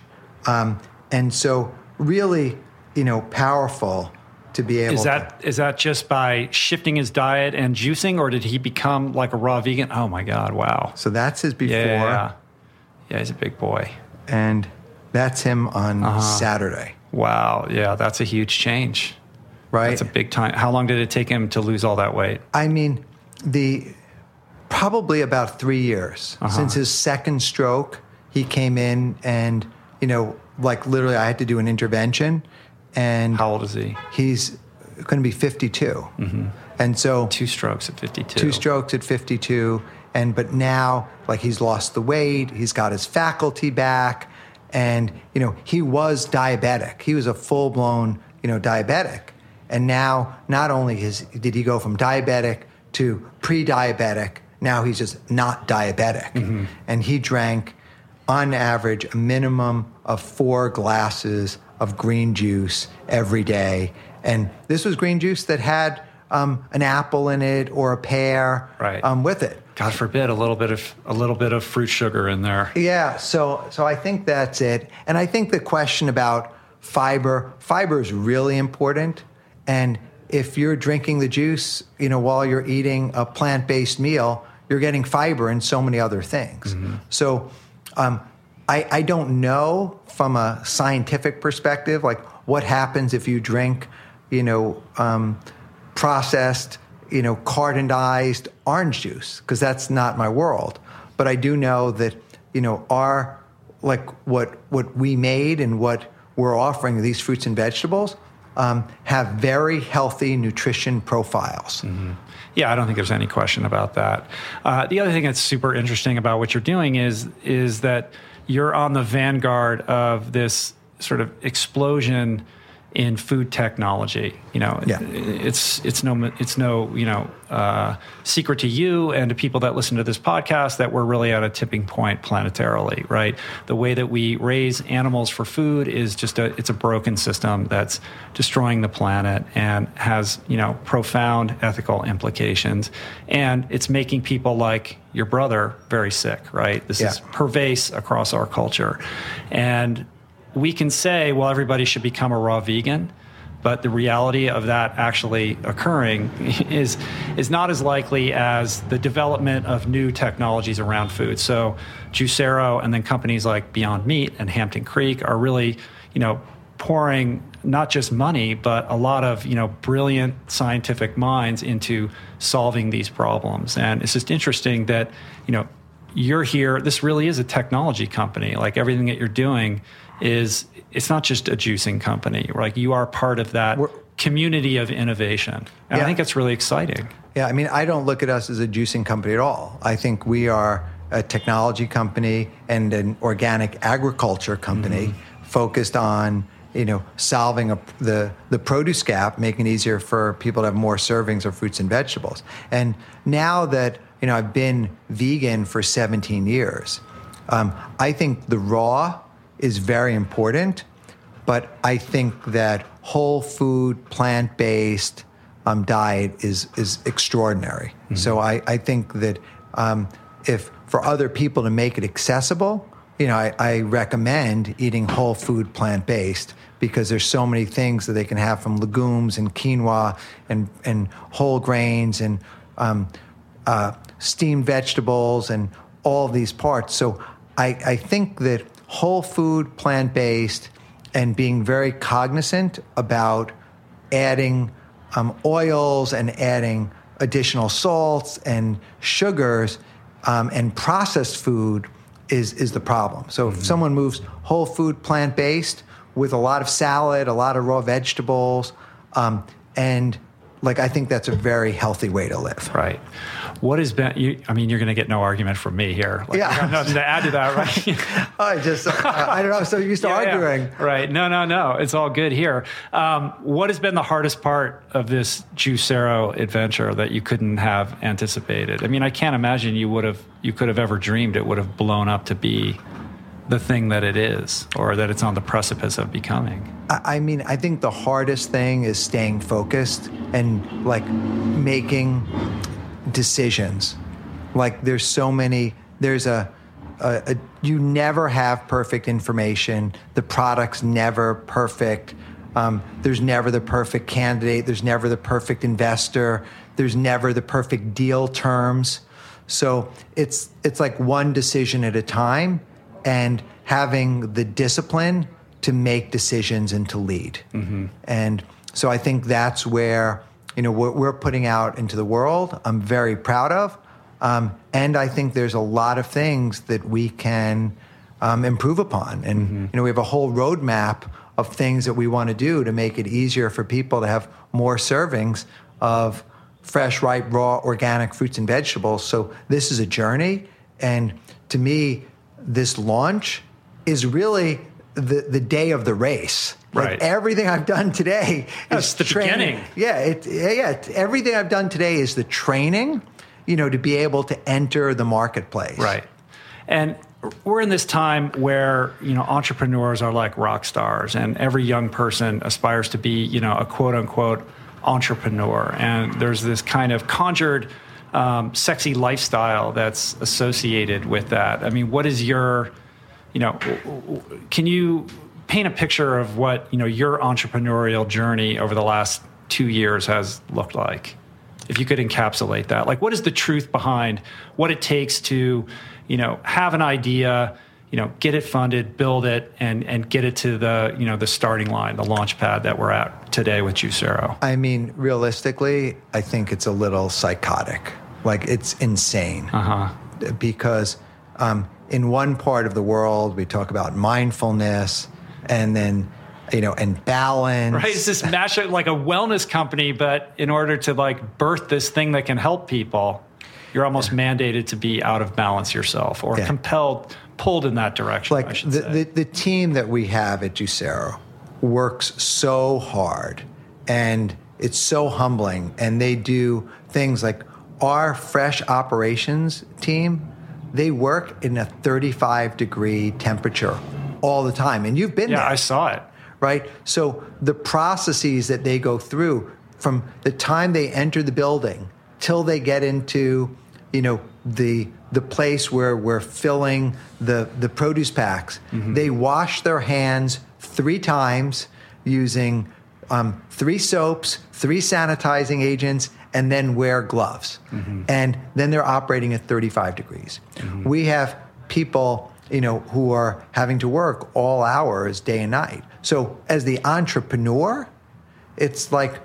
Um, and so really, you know, powerful to be able. Is that to, is that just by shifting his diet and juicing, or did he become like a raw vegan? Oh my God! Wow. So that's his before. Yeah, yeah, yeah. he's a big boy. And that's him on uh-huh. Saturday. Wow. Yeah, that's a huge change. Right. That's a big time. How long did it take him to lose all that weight? I mean, the probably about three years uh-huh. since his second stroke. He came in and you know, like literally, I had to do an intervention. And how old is he? He's going to be 52. Mm-hmm. And so two strokes at 52. Two strokes at 52. And but now, like he's lost the weight, he's got his faculty back, and you know he was diabetic. He was a full blown you know diabetic, and now not only is did he go from diabetic to pre-diabetic, now he's just not diabetic, mm-hmm. and he drank on average a minimum of four glasses of green juice every day. And this was green juice that had um, an apple in it or a pear right. um, with it. God forbid a little bit of a little bit of fruit sugar in there. Yeah, so so I think that's it. And I think the question about fiber, fiber is really important. And if you're drinking the juice, you know, while you're eating a plant-based meal, you're getting fiber and so many other things. Mm-hmm. So um, I, I don't know from a scientific perspective, like what happens if you drink, you know, um, processed, you know, cartonized orange juice, because that's not my world. But I do know that, you know, our, like what, what we made and what we're offering these fruits and vegetables um, have very healthy nutrition profiles. Mm-hmm. Yeah, I don't think there's any question about that. Uh, the other thing that's super interesting about what you're doing is is that you're on the vanguard of this sort of explosion in food technology. You know, yeah. it's it's no it's no you know uh, secret to you and to people that listen to this podcast that we're really at a tipping point planetarily. Right, the way that we raise animals for food is just a it's a broken system that's destroying the planet and has you know profound ethical implications, and it's making people like your brother very sick. Right, this yeah. is pervasive across our culture, and we can say, well, everybody should become a raw vegan, but the reality of that actually occurring is is not as likely as the development of new technologies around food. So, Juicero and then companies like Beyond Meat and Hampton Creek are really, you know, pouring not just money but a lot of you know brilliant scientific minds into solving these problems. And it's just interesting that you know you're here. This really is a technology company. Like everything that you're doing is it's not just a juicing company. Like you are part of that We're, community of innovation. And yeah. I think it's really exciting. Yeah, I mean, I don't look at us as a juicing company at all. I think we are a technology company and an organic agriculture company mm-hmm. focused on you know solving a, the the produce gap, making it easier for people to have more servings of fruits and vegetables. And now that you know I've been vegan for 17 years, um, I think the raw is very important, but I think that whole food, plant based um, diet is is extraordinary. Mm-hmm. So I, I think that um, if for other people to make it accessible, you know, I, I recommend eating whole food, plant based because there's so many things that they can have from legumes and quinoa and and whole grains and um, uh, steamed vegetables and all these parts. So I, I think that whole food, plant based, and being very cognizant about adding um, oils and adding additional salts and sugars um, and processed food is, is the problem. So mm-hmm. if someone moves whole food, plant based, with a lot of salad, a lot of raw vegetables, um, and like I think that's a very healthy way to live. Right. What has been? You, I mean, you're going to get no argument from me here. Like, yeah. Nothing to add to that, right? I just, I don't know. So used to yeah, arguing. Yeah. Right. No, no, no. It's all good here. Um, what has been the hardest part of this Juicero adventure that you couldn't have anticipated? I mean, I can't imagine you would have, you could have ever dreamed it would have blown up to be the thing that it is or that it's on the precipice of becoming? I mean, I think the hardest thing is staying focused and like making decisions. Like there's so many, there's a, uh, uh, you never have perfect information. The product's never perfect. Um, there's never the perfect candidate. There's never the perfect investor. There's never the perfect deal terms. So it's it's like one decision at a time, and having the discipline to make decisions and to lead. Mm-hmm. And so I think that's where you know what we're putting out into the world. I'm very proud of, um, and I think there's a lot of things that we can um, improve upon. And mm-hmm. you know we have a whole roadmap of things that we want to do to make it easier for people to have more servings of fresh, ripe, raw, organic fruits and vegetables. So this is a journey. And to me, this launch is really the, the day of the race. Like right. everything I've done today That's is the training. beginning. Yeah, it, yeah, it, everything I've done today is the training, you know, to be able to enter the marketplace. Right. And we're in this time where you know entrepreneurs are like rock stars and every young person aspires to be you know a quote unquote entrepreneur and there's this kind of conjured um, sexy lifestyle that's associated with that i mean what is your you know can you paint a picture of what you know your entrepreneurial journey over the last two years has looked like if you could encapsulate that like what is the truth behind what it takes to you know, have an idea, you know, get it funded, build it, and and get it to the you know the starting line, the launch pad that we're at today with Juicero. I mean, realistically, I think it's a little psychotic. Like it's insane. Uh-huh. Because um, in one part of the world, we talk about mindfulness, and then you know, and balance. Right? It's this mashup like a wellness company, but in order to like birth this thing that can help people, you're almost yeah. mandated to be out of balance yourself or yeah. compelled, pulled in that direction. Like the, the, the, team that we have at Juicero works so hard and it's so humbling. And they do things like our fresh operations team, they work in a 35 degree temperature all the time. And you've been yeah, there. I saw it. Right? So the processes that they go through from the time they enter the building till they get into you know the the place where we're filling the the produce packs. Mm-hmm. They wash their hands three times using um, three soaps, three sanitizing agents, and then wear gloves. Mm-hmm. And then they're operating at 35 degrees. Mm-hmm. We have people, you know, who are having to work all hours, day and night. So as the entrepreneur, it's like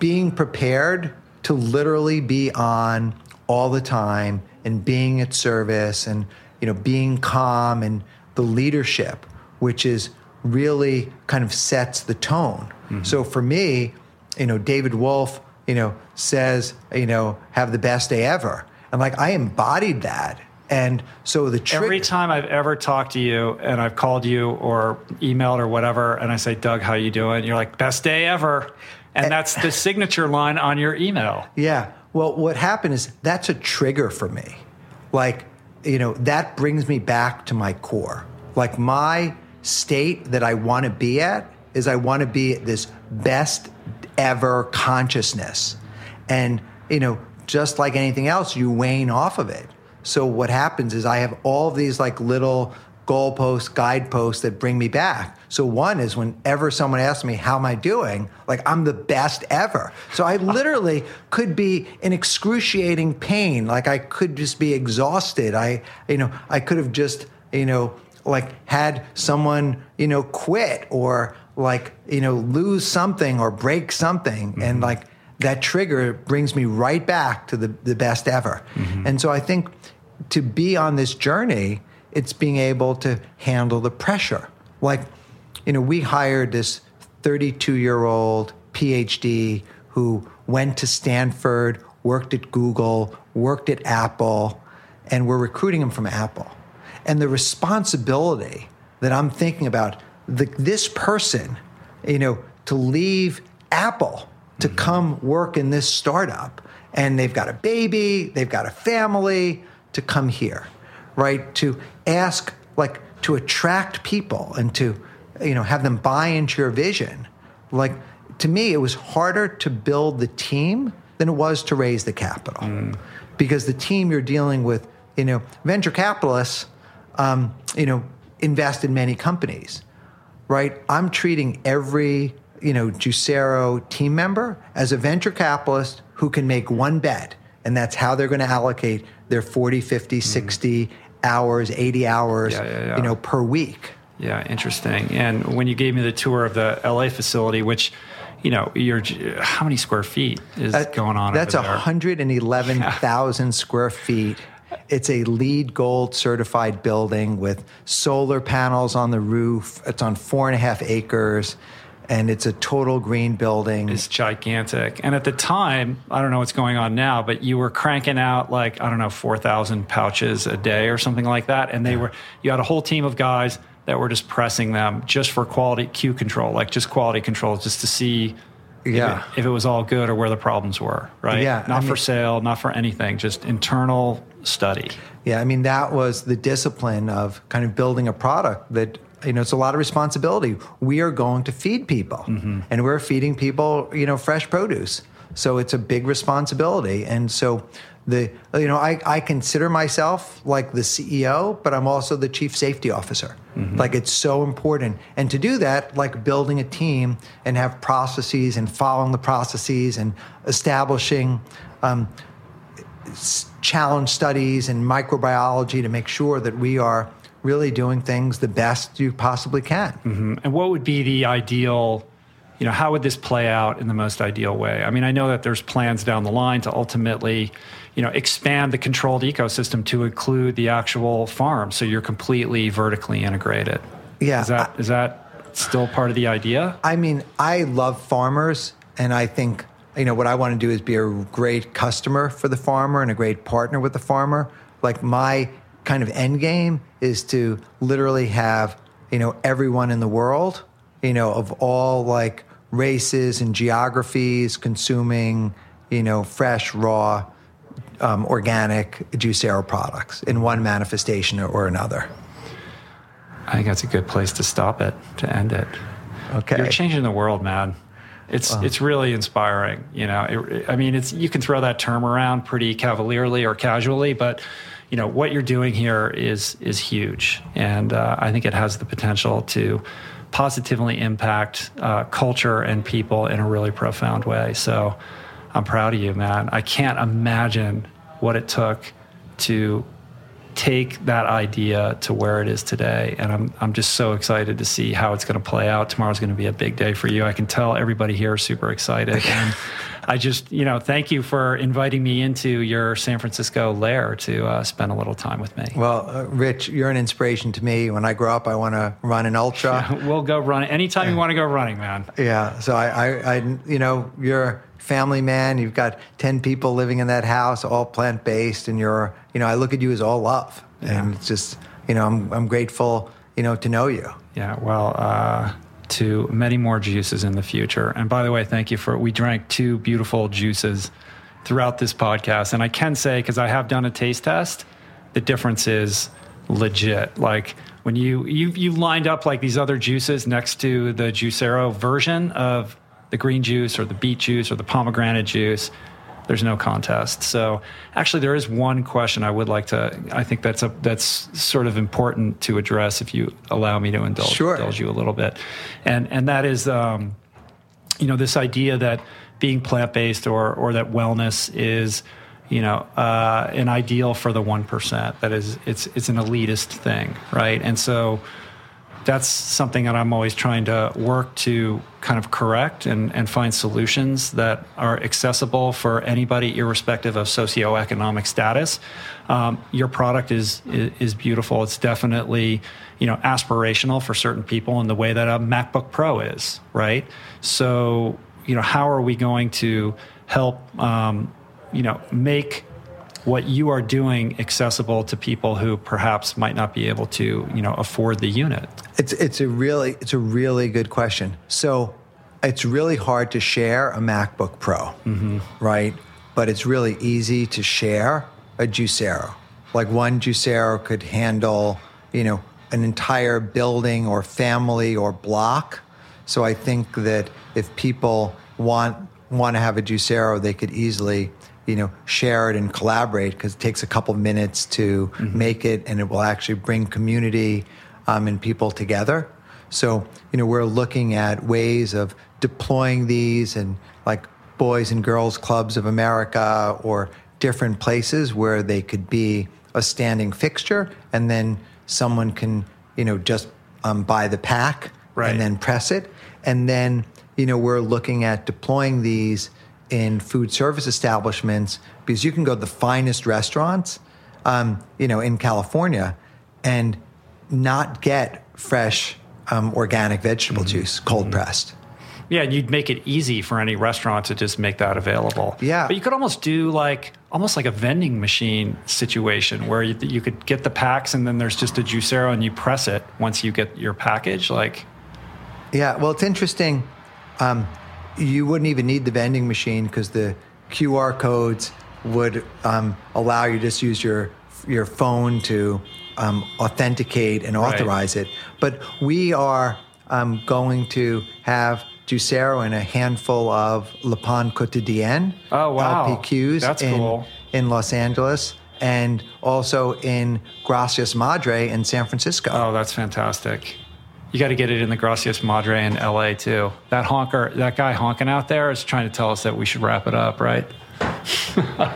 being prepared to literally be on all the time and being at service and you know being calm and the leadership which is really kind of sets the tone mm-hmm. so for me you know david wolfe you know says you know have the best day ever and like i embodied that and so the trick- every time I've ever talked to you and I've called you or emailed or whatever, and I say, Doug, how you doing? You're like, best day ever, and that's the signature line on your email. Yeah, well, what happened is that's a trigger for me. Like, you know, that brings me back to my core. Like, my state that I want to be at is I want to be at this best ever consciousness. And, you know, just like anything else, you wane off of it. So what happens is I have all these like little goalposts, guideposts that bring me back. So one is whenever someone asks me how am I doing, like I'm the best ever. So I literally could be in excruciating pain, like I could just be exhausted. I you know, I could have just, you know, like had someone, you know, quit or like, you know, lose something or break something mm-hmm. and like that trigger brings me right back to the, the best ever. Mm-hmm. And so I think to be on this journey, it's being able to handle the pressure. Like you know, we hired this 32 year old PhD who went to Stanford, worked at Google, worked at Apple, and we're recruiting him from Apple. And the responsibility that I'm thinking about the, this person, you know, to leave Apple to mm-hmm. come work in this startup, and they've got a baby, they've got a family, to come here, right? To ask, like, to attract people and to you know, have them buy into your vision. Like to me, it was harder to build the team than it was to raise the capital, mm. because the team you're dealing with, you know, venture capitalists, um, you know, invest in many companies, right? I'm treating every you know Juicero team member as a venture capitalist who can make one bet, and that's how they're going to allocate their 40, 50, mm-hmm. 60 hours, 80 hours, Yeah, yeah, yeah. you know, per week. Yeah, interesting. And when you gave me the tour of the LA facility, which, you know, you're how many square feet is That- going on? That's over there? 111,000 square feet. It's a LEED Gold certified building with solar panels on the roof. It's on four and a half acres, and it's a total green building. It's gigantic. And at the time, I don't know what's going on now, but you were cranking out like, I don't know, 4,000 pouches a day or something like that. And they were, you had a whole team of guys that were just pressing them just for quality Q control, like just quality control, just to see Yeah. if, it, if it was all good or where the problems were, right? Yeah, Not I for mean- sale, not for anything, just internal study. Yeah, I mean that was the discipline of kind of building a product that you know it's a lot of responsibility. We are going to feed people, mm-hmm. and we're feeding people you know fresh produce, so it's a big responsibility. And so the you know I, I consider myself like the CEO, but I'm also the chief safety officer. Like it's so important, and to do that, like building a team and have processes and following the processes and establishing. Um, challenge studies and microbiology to make sure that we are really doing things the best you possibly can. And what would be the ideal, you know, how would this play out in the most ideal way? I mean, I know that there's plans down the line to ultimately, you know, expand the controlled ecosystem to include the actual farm so you're completely vertically integrated. Yeah, Is that is that still part of the idea? I mean, I love farmers, and I think you know what I want to do is be a great customer for the farmer and a great partner with the farmer. Like my kind of end game is to literally have you know everyone in the world, you know, of all like races and geographies consuming you know fresh, raw, um, organic Juicero products in one manifestation or another. I think that's a good place to stop it, to end it. Okay. You're changing the world, man. It's it's really inspiring. You know, it, I mean, it's you can throw that term around pretty cavalierly or casually, but you know what you're doing here is is huge, and uh, I think it has the potential to positively impact uh, culture and people in a really profound way. So, I'm proud of you, man. I can't imagine what it took to take that idea to where it is today. And I'm, I'm just so excited to see how it's going to play out. Tomorrow's going to be a big day for you. I can tell everybody here is super excited. and I just, you know, thank you for inviting me into your San Francisco lair to uh, spend a little time with me. Well, uh, Rich, you're an inspiration to me. When I grow up, I want to run an ultra. We'll go running anytime you want to go running, man. Yeah. So I, I, I, you know, you're family man. You've got ten people living in that house, all plant based, and you're, you know, I look at you as all love, and it's just, you know, I'm, I'm grateful, you know, to know you. Yeah, well, uh, to many more juices in the future. And by the way, thank you for we drank two beautiful juices throughout this podcast. And I can say because I have done a taste test, the difference is legit. Like when you you you lined up like these other juices next to the Juicero version of the green juice or the beet juice or the pomegranate juice, there's no contest. So actually, there is one question I would like to. I think that's a that's sort of important to address if you allow me to indulge, Sure. indulge you a little bit, and and that is, um, you know, this idea that being plant based or or that wellness is. You know, uh, an ideal for the one percent. That is, it's it's an elitist thing, right? And so, that's something that I'm always trying to work to kind of correct and, and find solutions that are accessible for anybody, irrespective of socioeconomic status. Um, your product is, is beautiful. It's definitely you know aspirational for certain people in the way that a MacBook Pro is, right? So you know how are we going to help um, you know make what you are doing accessible to people who perhaps might not be able to you know afford the unit It's it's a really it's a really good question. So it's really hard to share a MacBook Pro, mm-hmm. right? But it's really easy to share a Juicero. Like one Juicero could handle, you know, an entire building or family or block. So I think that if people want want to have a Juicero, they could easily, you know, share it and collaborate because it takes a couple minutes to mm-hmm. make it, and it will actually bring community um, and people together. So, you know, we're looking at ways of deploying these and like Boys and Girls Clubs of America or different places where they could be a standing fixture and then someone can, you know, just um, buy the pack right. and then press it. And then, you know, we're looking at deploying these in food service establishments because you can go to the finest restaurants, um, you know, in California and not get fresh um, organic vegetable mm-hmm. juice, cold mm-hmm. pressed. Yeah, and you'd make it easy for any restaurant to just make that available. Yeah. But you could almost do like almost like a vending machine situation where you, you could get the packs and then there's just a juicero and you press it once you get your package. Like, yeah, well, it's interesting. Um, you wouldn't even need the vending machine because the QR codes would um, allow you to just use your your phone to um, authenticate and authorize right. it. But we are um, going to have Juicero and a handful of Le Pain Quotidien oh, wow. LPQs That's in, cool. in Los Angeles and also in Gracias Madre in San Francisco. Oh, that's fantastic. You got to get it in the Gracias Madre in LA too. That honker, that guy honking out there is trying to tell us that we should wrap it up, right?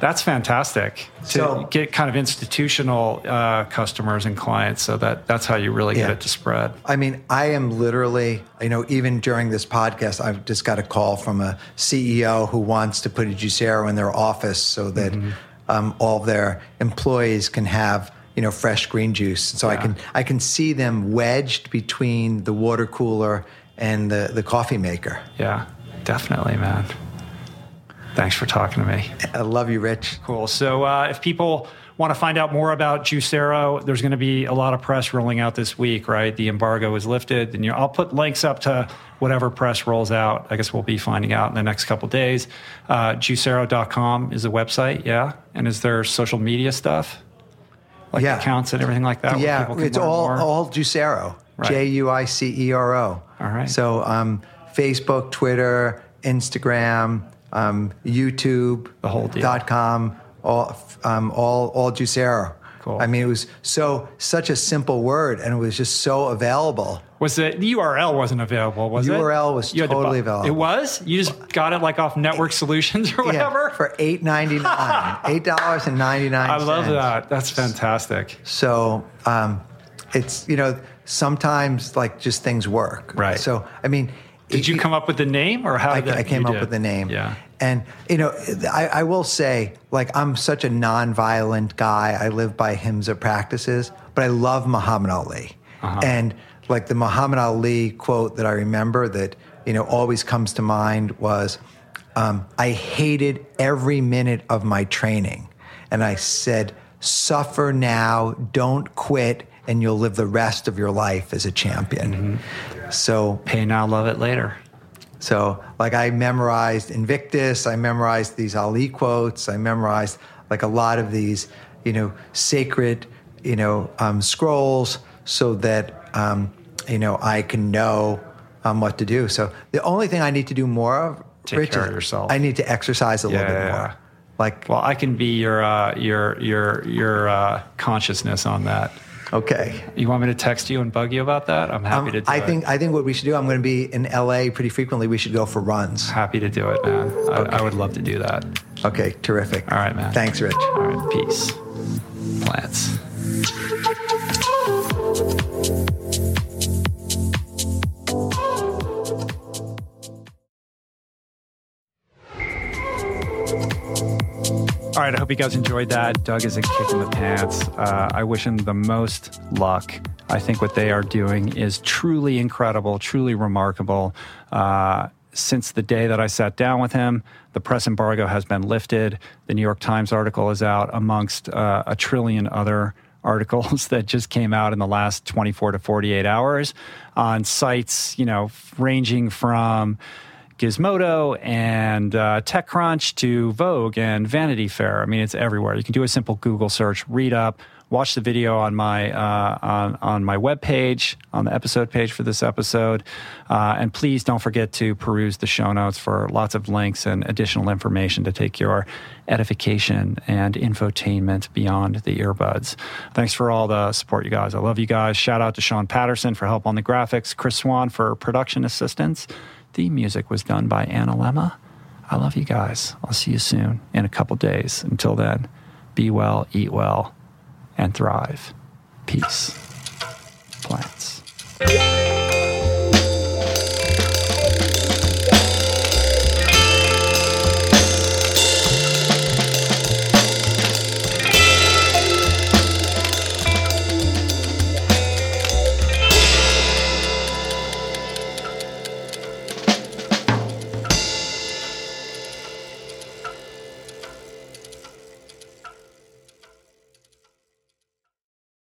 That's fantastic to so, get kind of institutional uh, customers and clients. So that that's how you really yeah. get it to spread. I mean, I am literally, you know, even during this podcast, I've just got a call from a CEO who wants to put a Juicero in their office so that mm-hmm. um, all their employees can have you know fresh green juice. So yeah. I can I can see them wedged between the water cooler and the the coffee maker. Yeah, definitely, man. Thanks for talking to me. I love you, Rich. Cool. So uh, if people want to find out more about Juicero, there's going to be a lot of press rolling out this week, right? The embargo is lifted, and I'll put links up to whatever press rolls out. I guess we'll be finding out in the next couple days. Uh, Juicero.com is the website, yeah. And is there social media stuff, like yeah. accounts and everything like that? Yeah, it's all more? all Juicero, right. J U I C E R O. All right. So um, Facebook, Twitter, Instagram um, YouTube, the whole deal. dot com, all um, all all Juicero. Cool. I mean, it was so such a simple word, and it was just so available. Was it the URL wasn't available? Was URL it? URL was totally available. It was. You just got it like off Network Solutions or whatever yeah, for eight ninety nine, eight dollars and ninety nine. I love that. That's fantastic. So um, it's you know sometimes like just things work. Right. So I mean did you come up with the name, or how? I, that, I came up with the name. Yeah. And you know, I, I, will say, like, I'm such a non-violent guy. I live by Ahimsa practices, but I love Muhammad Ali. Uh-huh. And like the Muhammad Ali quote that I remember that you know always comes to mind was, um, "I hated every minute of my training," and I said, "Suffer now, don't quit." And you'll live the rest of your life as a champion. Mm-hmm. So pay now, love it later. So like I memorized Invictus, I memorized these Ali quotes, I memorized like a lot of these, you know, sacred, you know, um, scrolls, so that um, you know I can know um, what to do. So the only thing I need to do more of, Take Rich, care of yourself. I need to exercise a yeah, little bit yeah. more. Like, well, I can be your uh, your your your uh, consciousness on that. Okay. You want me to text you and bug you about that? I'm happy um, to do I it. think I think what we should do. I'm going to be in LA pretty frequently. We should go for runs. Happy to do it, man. Okay. I, I would love to do that. Okay, terrific. All right, man. Thanks, Rich. All right, peace. Plants. All right, I hope you guys enjoyed that. Doug is a kick in the pants. Uh, I wish him the most luck. I think what they are doing is truly incredible, truly remarkable. Uh, since the day that I sat down with him, the press embargo has been lifted. The New York Times article is out amongst uh, a trillion other articles that just came out in the last 24 to 48 hours on sites, you know, ranging from Gizmodo and uh, TechCrunch to Vogue and Vanity Fair. I mean, it's everywhere. You can do a simple Google search, read up, watch the video on my uh, on on my web page on the episode page for this episode, uh, and please don't forget to peruse the show notes for lots of links and additional information to take your edification and infotainment beyond the earbuds. Thanks for all the support, you guys. I love you guys. Shout out to Sean Patterson for help on the graphics, Chris Swan for production assistance. The music was done by Anna Lemma. I love you guys. I'll see you soon in a couple days. Until then, be well, eat well and thrive. Peace. Plants.